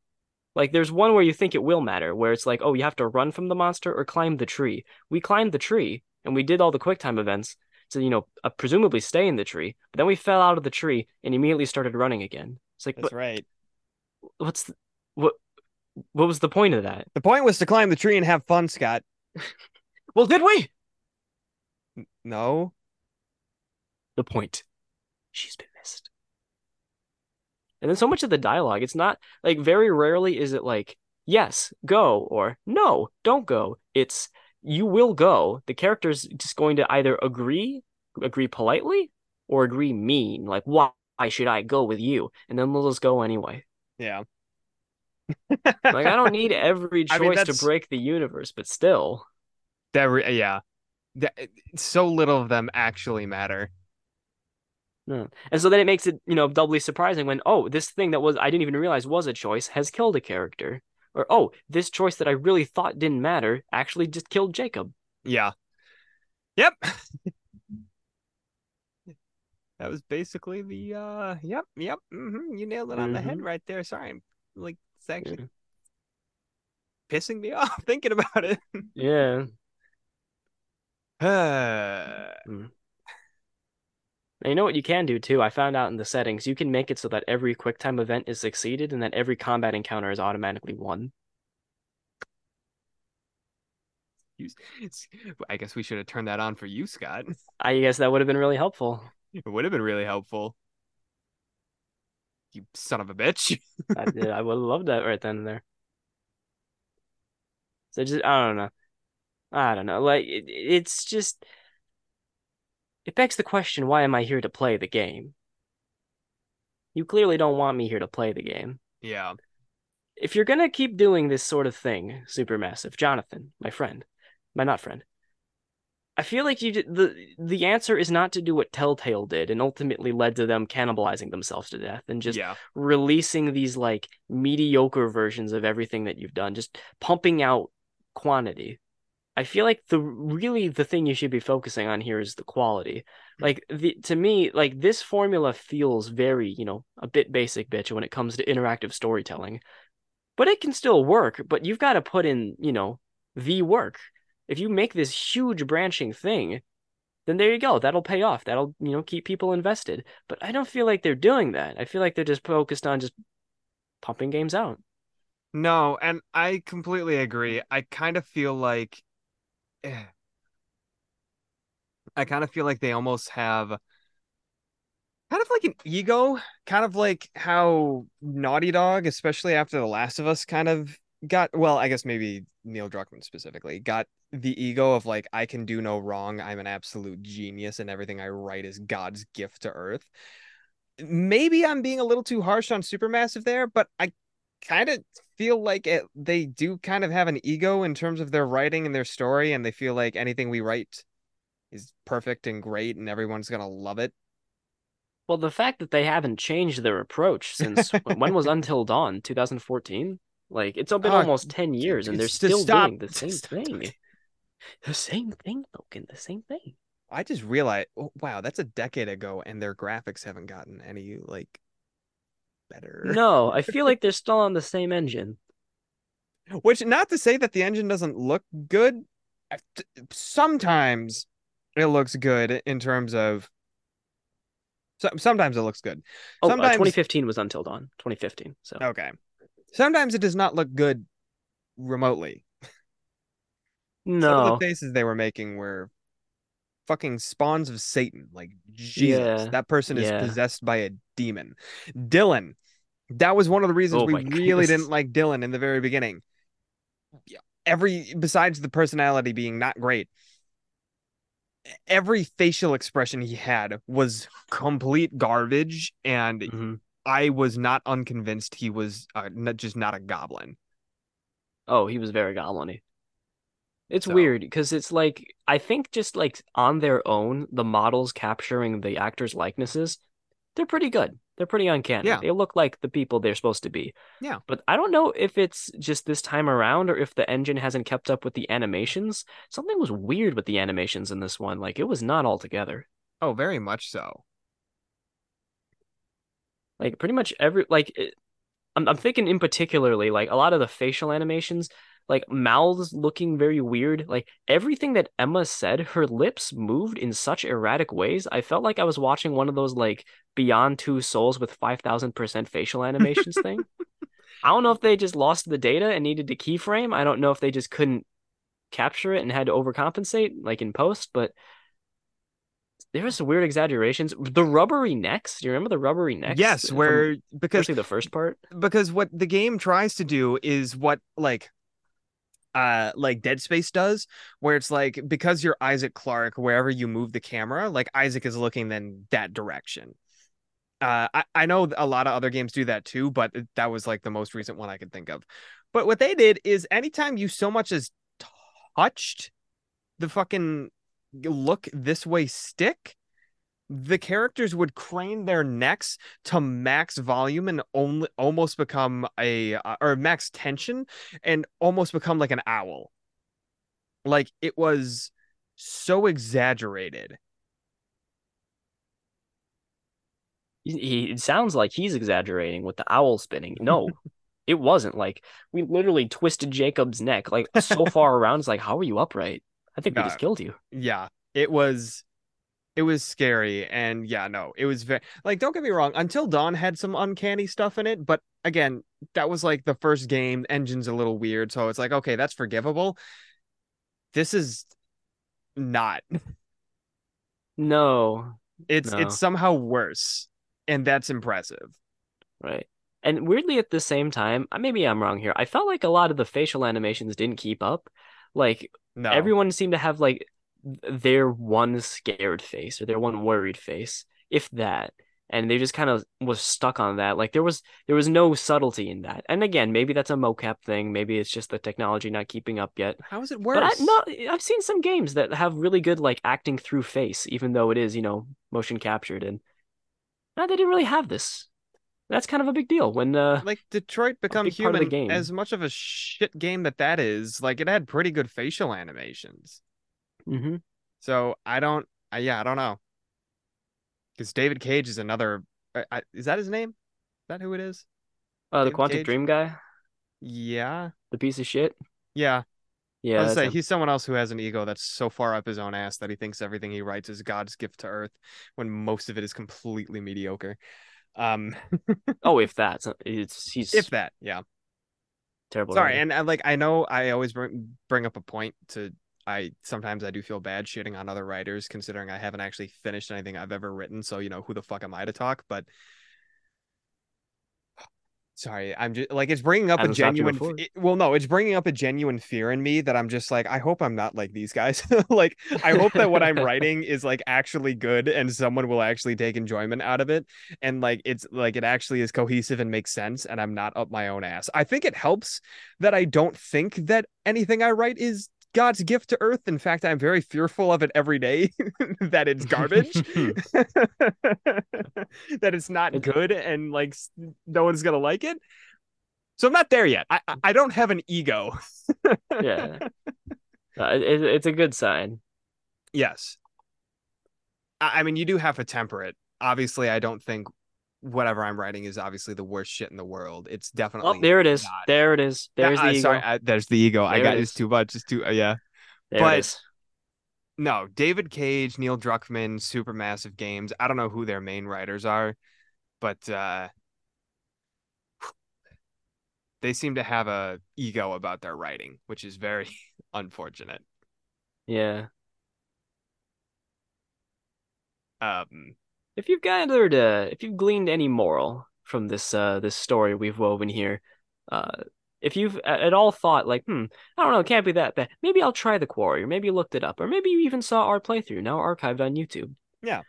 Like there's one where you think it will matter, where it's like, oh, you have to run from the monster or climb the tree. We climbed the tree and we did all the quick time events to, you know, uh, presumably stay in the tree. But then we fell out of the tree and immediately started running again. It's like, That's right. what's the, what what was the point of that? The point was to climb the tree and have fun, Scott. Well, did we? No. The point. She's been. And then so much of the dialogue, it's not like very rarely is it like, yes, go, or no, don't go. It's you will go. The character's just going to either agree, agree politely, or agree mean. Like, why should I go with you? And then they'll just go anyway. Yeah. Like, I don't need every I choice mean, to break the universe, but still. That re- yeah. That, so little of them actually matter. No. And so then it makes it, you know, doubly surprising when, oh, this thing that was I didn't even realize was a choice has killed a character. Or oh, this choice that I really thought didn't matter actually just killed Jacob. Yeah. Yep. that was basically the uh yep, yep. hmm You nailed it on the head Mhm. right there. Sorry. I'm like it's actually Yeah. pissing me off thinking about it. Yeah. Uh, And you know what you can do too? I found out in the settings, you can make it so that every QuickTime event is succeeded and that every combat encounter is automatically won. I guess we should have turned that on for you, Scott. I guess that would have been really helpful. It would have been really helpful. You son of a bitch. I, did. I would have loved that right then and there. So just I don't know. I don't know. Like it, it's just it begs the question, why am I here to play the game? You clearly don't want me here to play the game. Yeah. If you're gonna keep doing this sort of thing, Supermassive, Jonathan, my friend, my not friend, I feel like you the the answer is not to do what Telltale did and ultimately led to them cannibalizing themselves to death and just yeah. releasing these like mediocre versions of everything that you've done, just pumping out quantity. I feel like the really the thing you should be focusing on here is the quality. Like the to me, like this formula feels very, you know, a bit basic bitch when it comes to interactive storytelling. But it can still work, but you've got to put in, you know, the work. If you make this huge branching thing, then there you go. That'll pay off. That'll, you know, keep people invested. But I don't feel like they're doing that. I feel like they're just focused on just pumping games out. No, and I completely agree. I kind of feel like Eh. I kind of feel like they almost have kind of like an ego, kind of like how Naughty Dog, especially after The Last of Us, kind of got, well, I guess maybe Neil Druckmann specifically, got the ego of like, I can do no wrong. I'm an absolute genius, and everything I write is God's gift to Earth. Maybe I'm being a little too harsh on Supermassive there, but I kind of feel like it, they do kind of have an ego in terms of their writing and their story, and they feel like anything we write is perfect and great, and everyone's gonna love it. Well, the fact that they haven't changed their approach since when was Until Dawn? 2014? Like it's been Uh, almost 10 years and they're still stop- doing the same stop thing. The same thing, Logan, the same thing. I just realized, oh, wow, that's a decade ago, and their graphics haven't gotten any like better. No, I feel like they're still on the same engine. Which, not to say that the engine doesn't look good. Sometimes it looks good in terms of. So, sometimes it looks good. Oh, uh, Sometimes- 2015 was Until Dawn. 2015. So Okay. Sometimes it does not look good remotely. Some of no. the faces they were making were fucking spawns of Satan. Like Jesus, Yeah, that person is yeah. possessed by a demon. Dylan, that was one of the reasons Oh we really goodness. didn't like Dylan in the very beginning. Every besides the personality being not great, every facial expression he had was complete garbage, and Mhm. I was not unconvinced he was uh, not just not a goblin. Oh, he was very goblin It's So- weird because it's like I think just like on their own, the models capturing the actors' likenesses, they're pretty good. They're pretty uncanny. Yeah. They look like the people they're supposed to be. Yeah. But I don't know if it's just this time around or if the engine hasn't kept up with the animations. Something was weird with the animations in this one. Like it was not all together. Oh, very much so. Like pretty much every like it, I'm I'm thinking in particularly like a lot of the facial animations, like mouths looking very weird. Like everything that Emma said, her lips moved in such erratic ways. I felt like I was watching one of those like Beyond Two Souls with 5000% facial animations thing. I don't know if they just lost the data and needed to keyframe. I don't know if they just couldn't capture it and had to overcompensate like in post, but there was some weird exaggerations. The rubbery necks. Do you remember the rubbery necks? yes, where because the first part. because what the game tries to do is what like uh like Dead Space does, where it's like because you're Isaac Clarke, wherever you move the camera, like Isaac is looking then that direction. Uh, I, I know a lot of other games do that too, but that was like the most recent one I could think of. But what they did is anytime you so much as touched the fucking look this way stick, the characters would crane their necks to max volume and only almost become a uh, or max tension and almost become like an owl. Like it was so exaggerated. It sounds like he's exaggerating with the owl spinning. No, it wasn't. Like we literally twisted Jacob's neck like so far around. It's like, how are you upright? I think we just killed you. Yeah, it was it was scary and yeah, no, it was very like don't get me wrong, Until Dawn had some uncanny stuff in it, but again, that was like the first game, engine's a little weird, so it's like okay, that's forgivable. This is not. No, It's No. it's somehow worse, and that's impressive. right. And weirdly, at the same time, uh, maybe I'm wrong here. I felt like a lot of the facial animations didn't keep up. Like No. everyone seemed to have like their one scared face or their one worried face, if that. And they just kind of was stuck on that. Like there was there was no subtlety in that. And again, maybe that's a mocap thing. Maybe it's just the technology not keeping up yet. How is it But I, worse? no, I've seen some games that have really good like acting through face, even though it is you know motion captured. And no, they didn't really have this. That's kind of a big deal when uh like Detroit Become big part of the Human, game. as much of a shit game that that is, like it had pretty good facial animations. Mhm. So I don't, I, yeah, I don't know. Because David Cage is another. I, I, is that his name? Is that who it is? uh the David Quantic Cage? Dream guy, Yeah, the piece of shit. yeah. Yeah, I was say him. he's someone else who has an ego that's so far up his own ass that he thinks everything he writes is God's gift to Earth, when most of it is completely mediocre. Um, Oh, if that, it's he's if that, yeah. terrible. Sorry, writer. and like I know I always bring bring up a point to I sometimes I do feel bad shitting on other writers considering I haven't actually finished anything I've ever written, so you know who the fuck am I to talk? But sorry, I'm just like it's bringing up a Hasn't stopped you genuine. it- well, no, it's bringing up a genuine fear in me that I'm just like I hope I'm not like these guys. like I hope that what I'm writing is like actually good and someone will actually take enjoyment out of it and like it's like it actually is cohesive and makes sense and I'm not up my own ass. I think it helps that I don't think that anything I write is God's gift to Earth. In fact, I'm very fearful of it every day that it's garbage, that it's not good, and like no one's gonna like it. So I'm not there yet. I I don't have an ego. yeah, uh, it, it's a good sign. Yes. I, I mean, you do have to temper it. Obviously, I don't think whatever I'm writing is obviously the worst shit in the world. It's definitely. Oh, there it is. not. There it is. There's Uh, the ego. Sorry, I, there's the ego. I got it it's is. too much. It's too uh, yeah. There but- it is. No, David Cage, Neil Druckmann, Supermassive Games. I don't know who their main writers are, but uh they seem to have a ego about their writing, which is very unfortunate. Yeah. Um If you've gathered, uh, if you've gleaned any moral from this, uh, this story we've woven here, uh, if you've at all thought like, hmm, I don't know, it can't be that bad. Maybe I'll try the quarry, or maybe you looked it up, or maybe you even saw our playthrough now archived on YouTube. Yeah.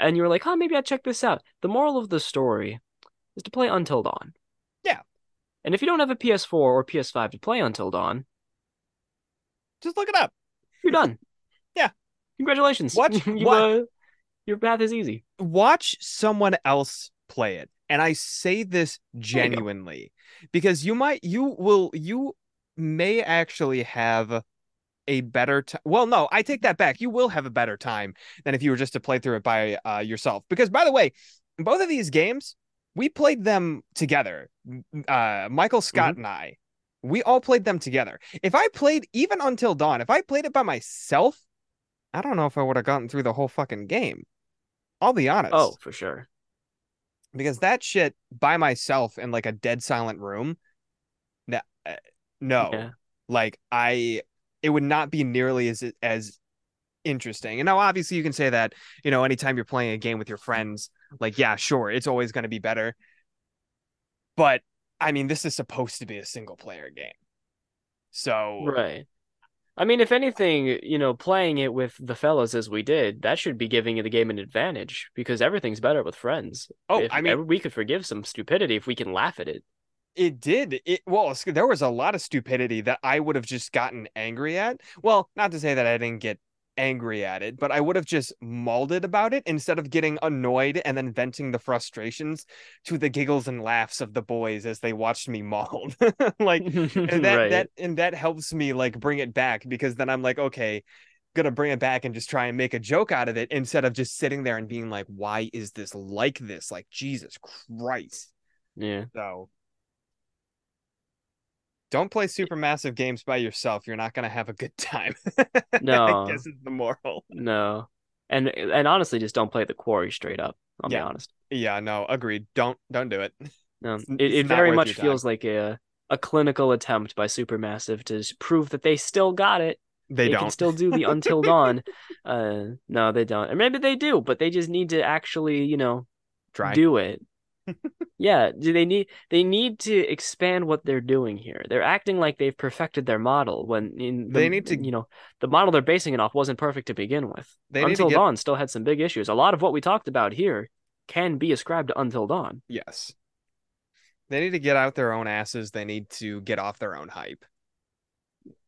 And you were like, huh, maybe I'll check this out. The moral of the story is to play Until Dawn. Yeah. And if you don't have a PS4 or PS5 to play Until Dawn, just look it up. you're done. Yeah. Congratulations. Watch- You, what- uh, your path is easy. watch someone else play it. And i say this you genuinely because you might you will you may actually have a better time well no i take that back. You will have a better time than if you were just to play through it by uh, yourself. Because by the way both of these games we played them together. Uh michael scott and i we all played them together. If i played even until dawn if i played it by myself i don't know if i would have gotten through the whole fucking game i'll be honest Oh, for sure. because that shit by myself in like a dead silent room no, uh, no Yeah. like i it would not be nearly as as interesting and now obviously you can say that you know anytime you're playing a game with your friends like yeah sure it's always going to be better but i mean this is supposed to be a single player game so Right. I mean, if anything, you know, playing it with the fellas as we did, that should be giving the game an advantage because everything's better with friends. oh If i mean we could forgive some stupidity if we can laugh at it. It did. It well, there was a lot of stupidity that I would have just gotten angry at. Well, not to say that I didn't get angry at it, but I would have just mauled it about it instead of getting annoyed and then venting the frustrations to the giggles and laughs of the boys as they watched me mauled. like and that right. that and that helps me like bring it back because then I'm like, okay, gonna bring it back and just try and make a joke out of it instead of just sitting there and being like, why is this like this? Like Jesus Christ. Yeah. So don't play Supermassive games by yourself. You're not gonna have a good time. No. I guess is the moral. No. And and honestly, just don't play the quarry straight up. I'll Yeah. be honest. Yeah, no, agreed. Don't don't do it. No, It's- it, it very much feels like a a clinical attempt by Supermassive to prove that they still got it. They, They don't. can still do the Until Dawn. Uh, no, they don't. Or maybe they do, but they just need to actually, you know, try. do it. Yeah, do they need they need to expand what they're doing here. They're acting like they've perfected their model when in the, They need to- you know, the model they're basing it off wasn't perfect to begin with. Until get- Dawn still had some big issues. A lot of what we talked about here can be ascribed to Until Dawn. Yes. They need to get out their own asses. They need to get off their own hype.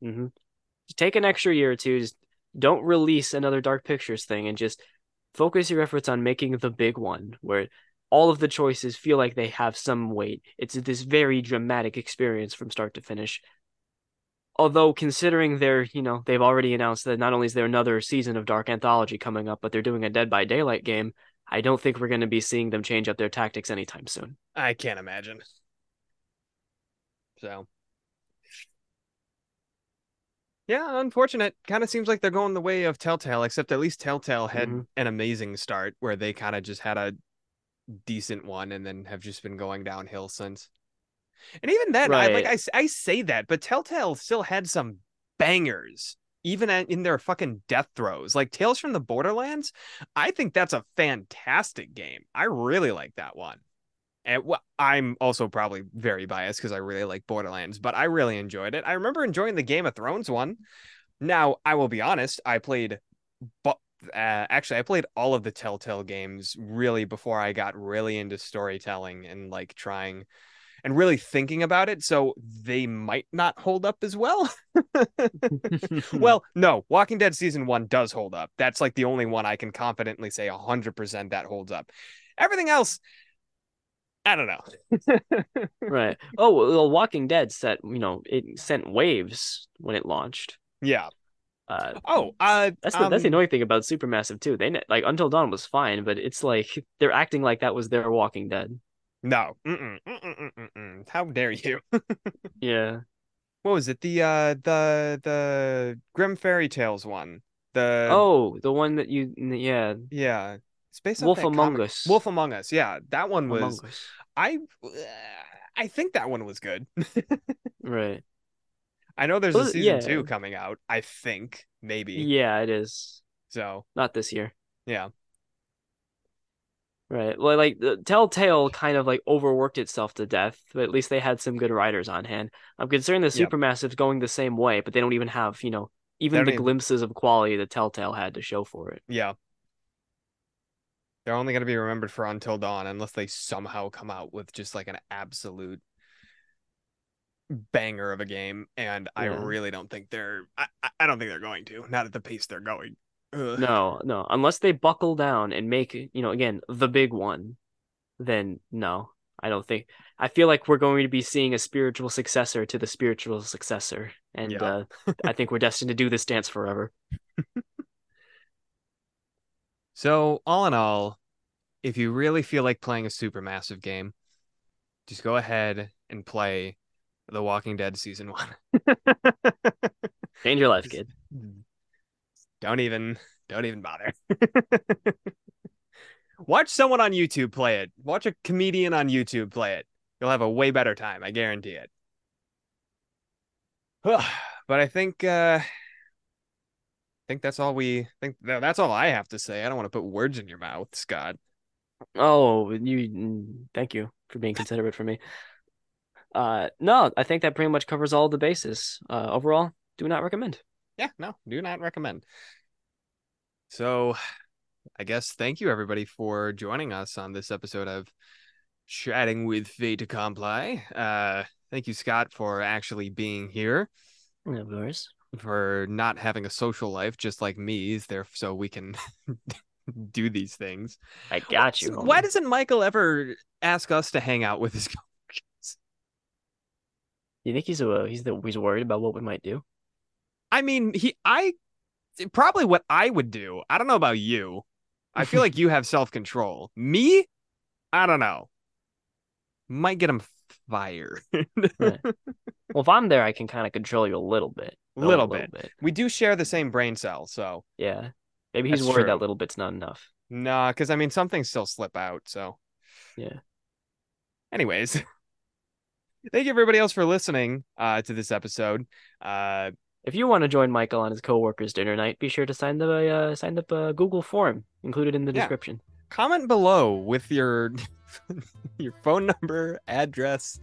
hmm Just take an extra year or two. Just don't release another Dark Pictures thing, and just focus your efforts on making the big one, where all of the choices feel like they have some weight. It's this very dramatic experience from start to finish. Although, considering they're, you know, they've already announced that not only is there another season of Dark Anthology coming up, but they're doing a Dead by Daylight game. I don't think we're going to be seeing them change up their tactics anytime soon. I can't imagine. So Yeah, unfortunate. Kind of seems like they're going the way of Telltale, except at least Telltale had Mhm. an amazing start where they kind of just had a decent one and then have just been going downhill since. And even then, I like I, I say that, but Telltale still had some bangers even in their fucking death throes. Like Tales from the Borderlands, I think that's a fantastic game. I really like that one. And well, I'm also probably very biased because I really like Borderlands, but I really enjoyed it. I remember enjoying the Game of Thrones one. Now, I will be honest, I played, but uh, actually, I played all of the Telltale games really before I got really into storytelling and like trying. and really thinking about it, so they might not hold up as well. well, no, Walking Dead season one does hold up. That's like the only one I can confidently say 100% that holds up. Everything else, I don't know. right. Oh, well, Walking Dead set, you know, it sent waves when it launched. Yeah. Uh, oh, uh, that's the um, that's the annoying thing about Supermassive too. They like Until Dawn was fine, but it's like they're acting like that was their Walking Dead. No. Mm-mm, mm-mm, mm-mm. How dare you? yeah. What was it? The uh the the Grim Fairy Tales one. The Oh, the one that you yeah. Yeah. It's based Wolf Among comic. Us. Wolf Among Us. Yeah, that one was. I I think that one was good. Right. I know there's a season yeah. 2 coming out. I think maybe. Yeah, it is. So, Not this year. yeah. Right. Well, like the Telltale kind of like overworked itself to death, but at least they had some good writers on hand. I'm concerned the Yep. Supermassive's going the same way, but they don't even have, you know, even the even- glimpses of quality that Telltale had to show for it. Yeah. They're only going to be remembered for Until Dawn unless they somehow come out with just like an absolute banger of a game. And I really don't think they're, I, I- I don't think they're going to, not at the pace they're going. Ugh. No, no, unless they buckle down and make, you know, again, the big one, then no, I don't think. I feel like we're going to be seeing a spiritual successor to the spiritual successor, and Yeah. uh, I think we're destined to do this dance forever. So, all in all, if you really feel like playing a Supermassive game, just go ahead and play The Walking Dead season one. Change your life, kid. Don't even, don't even bother. Watch someone on YouTube play it. Watch a comedian on YouTube play it. You'll have a way better time. I guarantee it. but I think, uh, I think that's all we think. That's all I have to say. I don't want to put words in your mouth, Scott. Oh, you. mm, Thank you for being considerate for me. Uh, no, I think that pretty much covers all the bases. Uh, overall, do not recommend. yeah, no, do not recommend. So, I guess thank you everybody for joining us on this episode of Chatting with Fait Accompli. Uh, thank you, Scott, for actually being here, Of course. for not having a social life just like me, is there so we can do these things. I got you. Why homie. doesn't Michael ever ask us to hang out with his? You think he's a he's the he's worried about what we might do? I mean, he, I, probably what I would do. I don't know about you. I feel like you have self control. Me, I don't know. Might get him fired. Well, if I'm there, I can kind of control you a little bit. a Little bit. bit. we do share the same brain cell, so Yeah. Maybe he's That's worried true. that little bit's not enough. nah. Because I mean, some things still slip out. So, Yeah. Anyways, thank you everybody else for listening uh, to this episode. Uh, If you want to join Michael on his coworkers' dinner night, be sure to sign the uh, sign up a Google form included in the Yeah. description. comment below with your your phone number, address,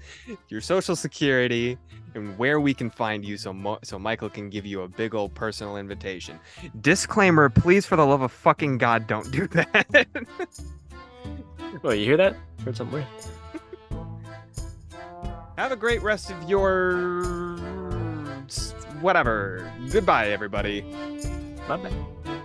your social security, and where we can find you so Mo- so Michael can give you a big old personal invitation. Disclaimer, please for the love of fucking god don't do that. Oh, you hear that? Heard something weird. Have a great rest of your whatever. Goodbye everybody. Bye bye.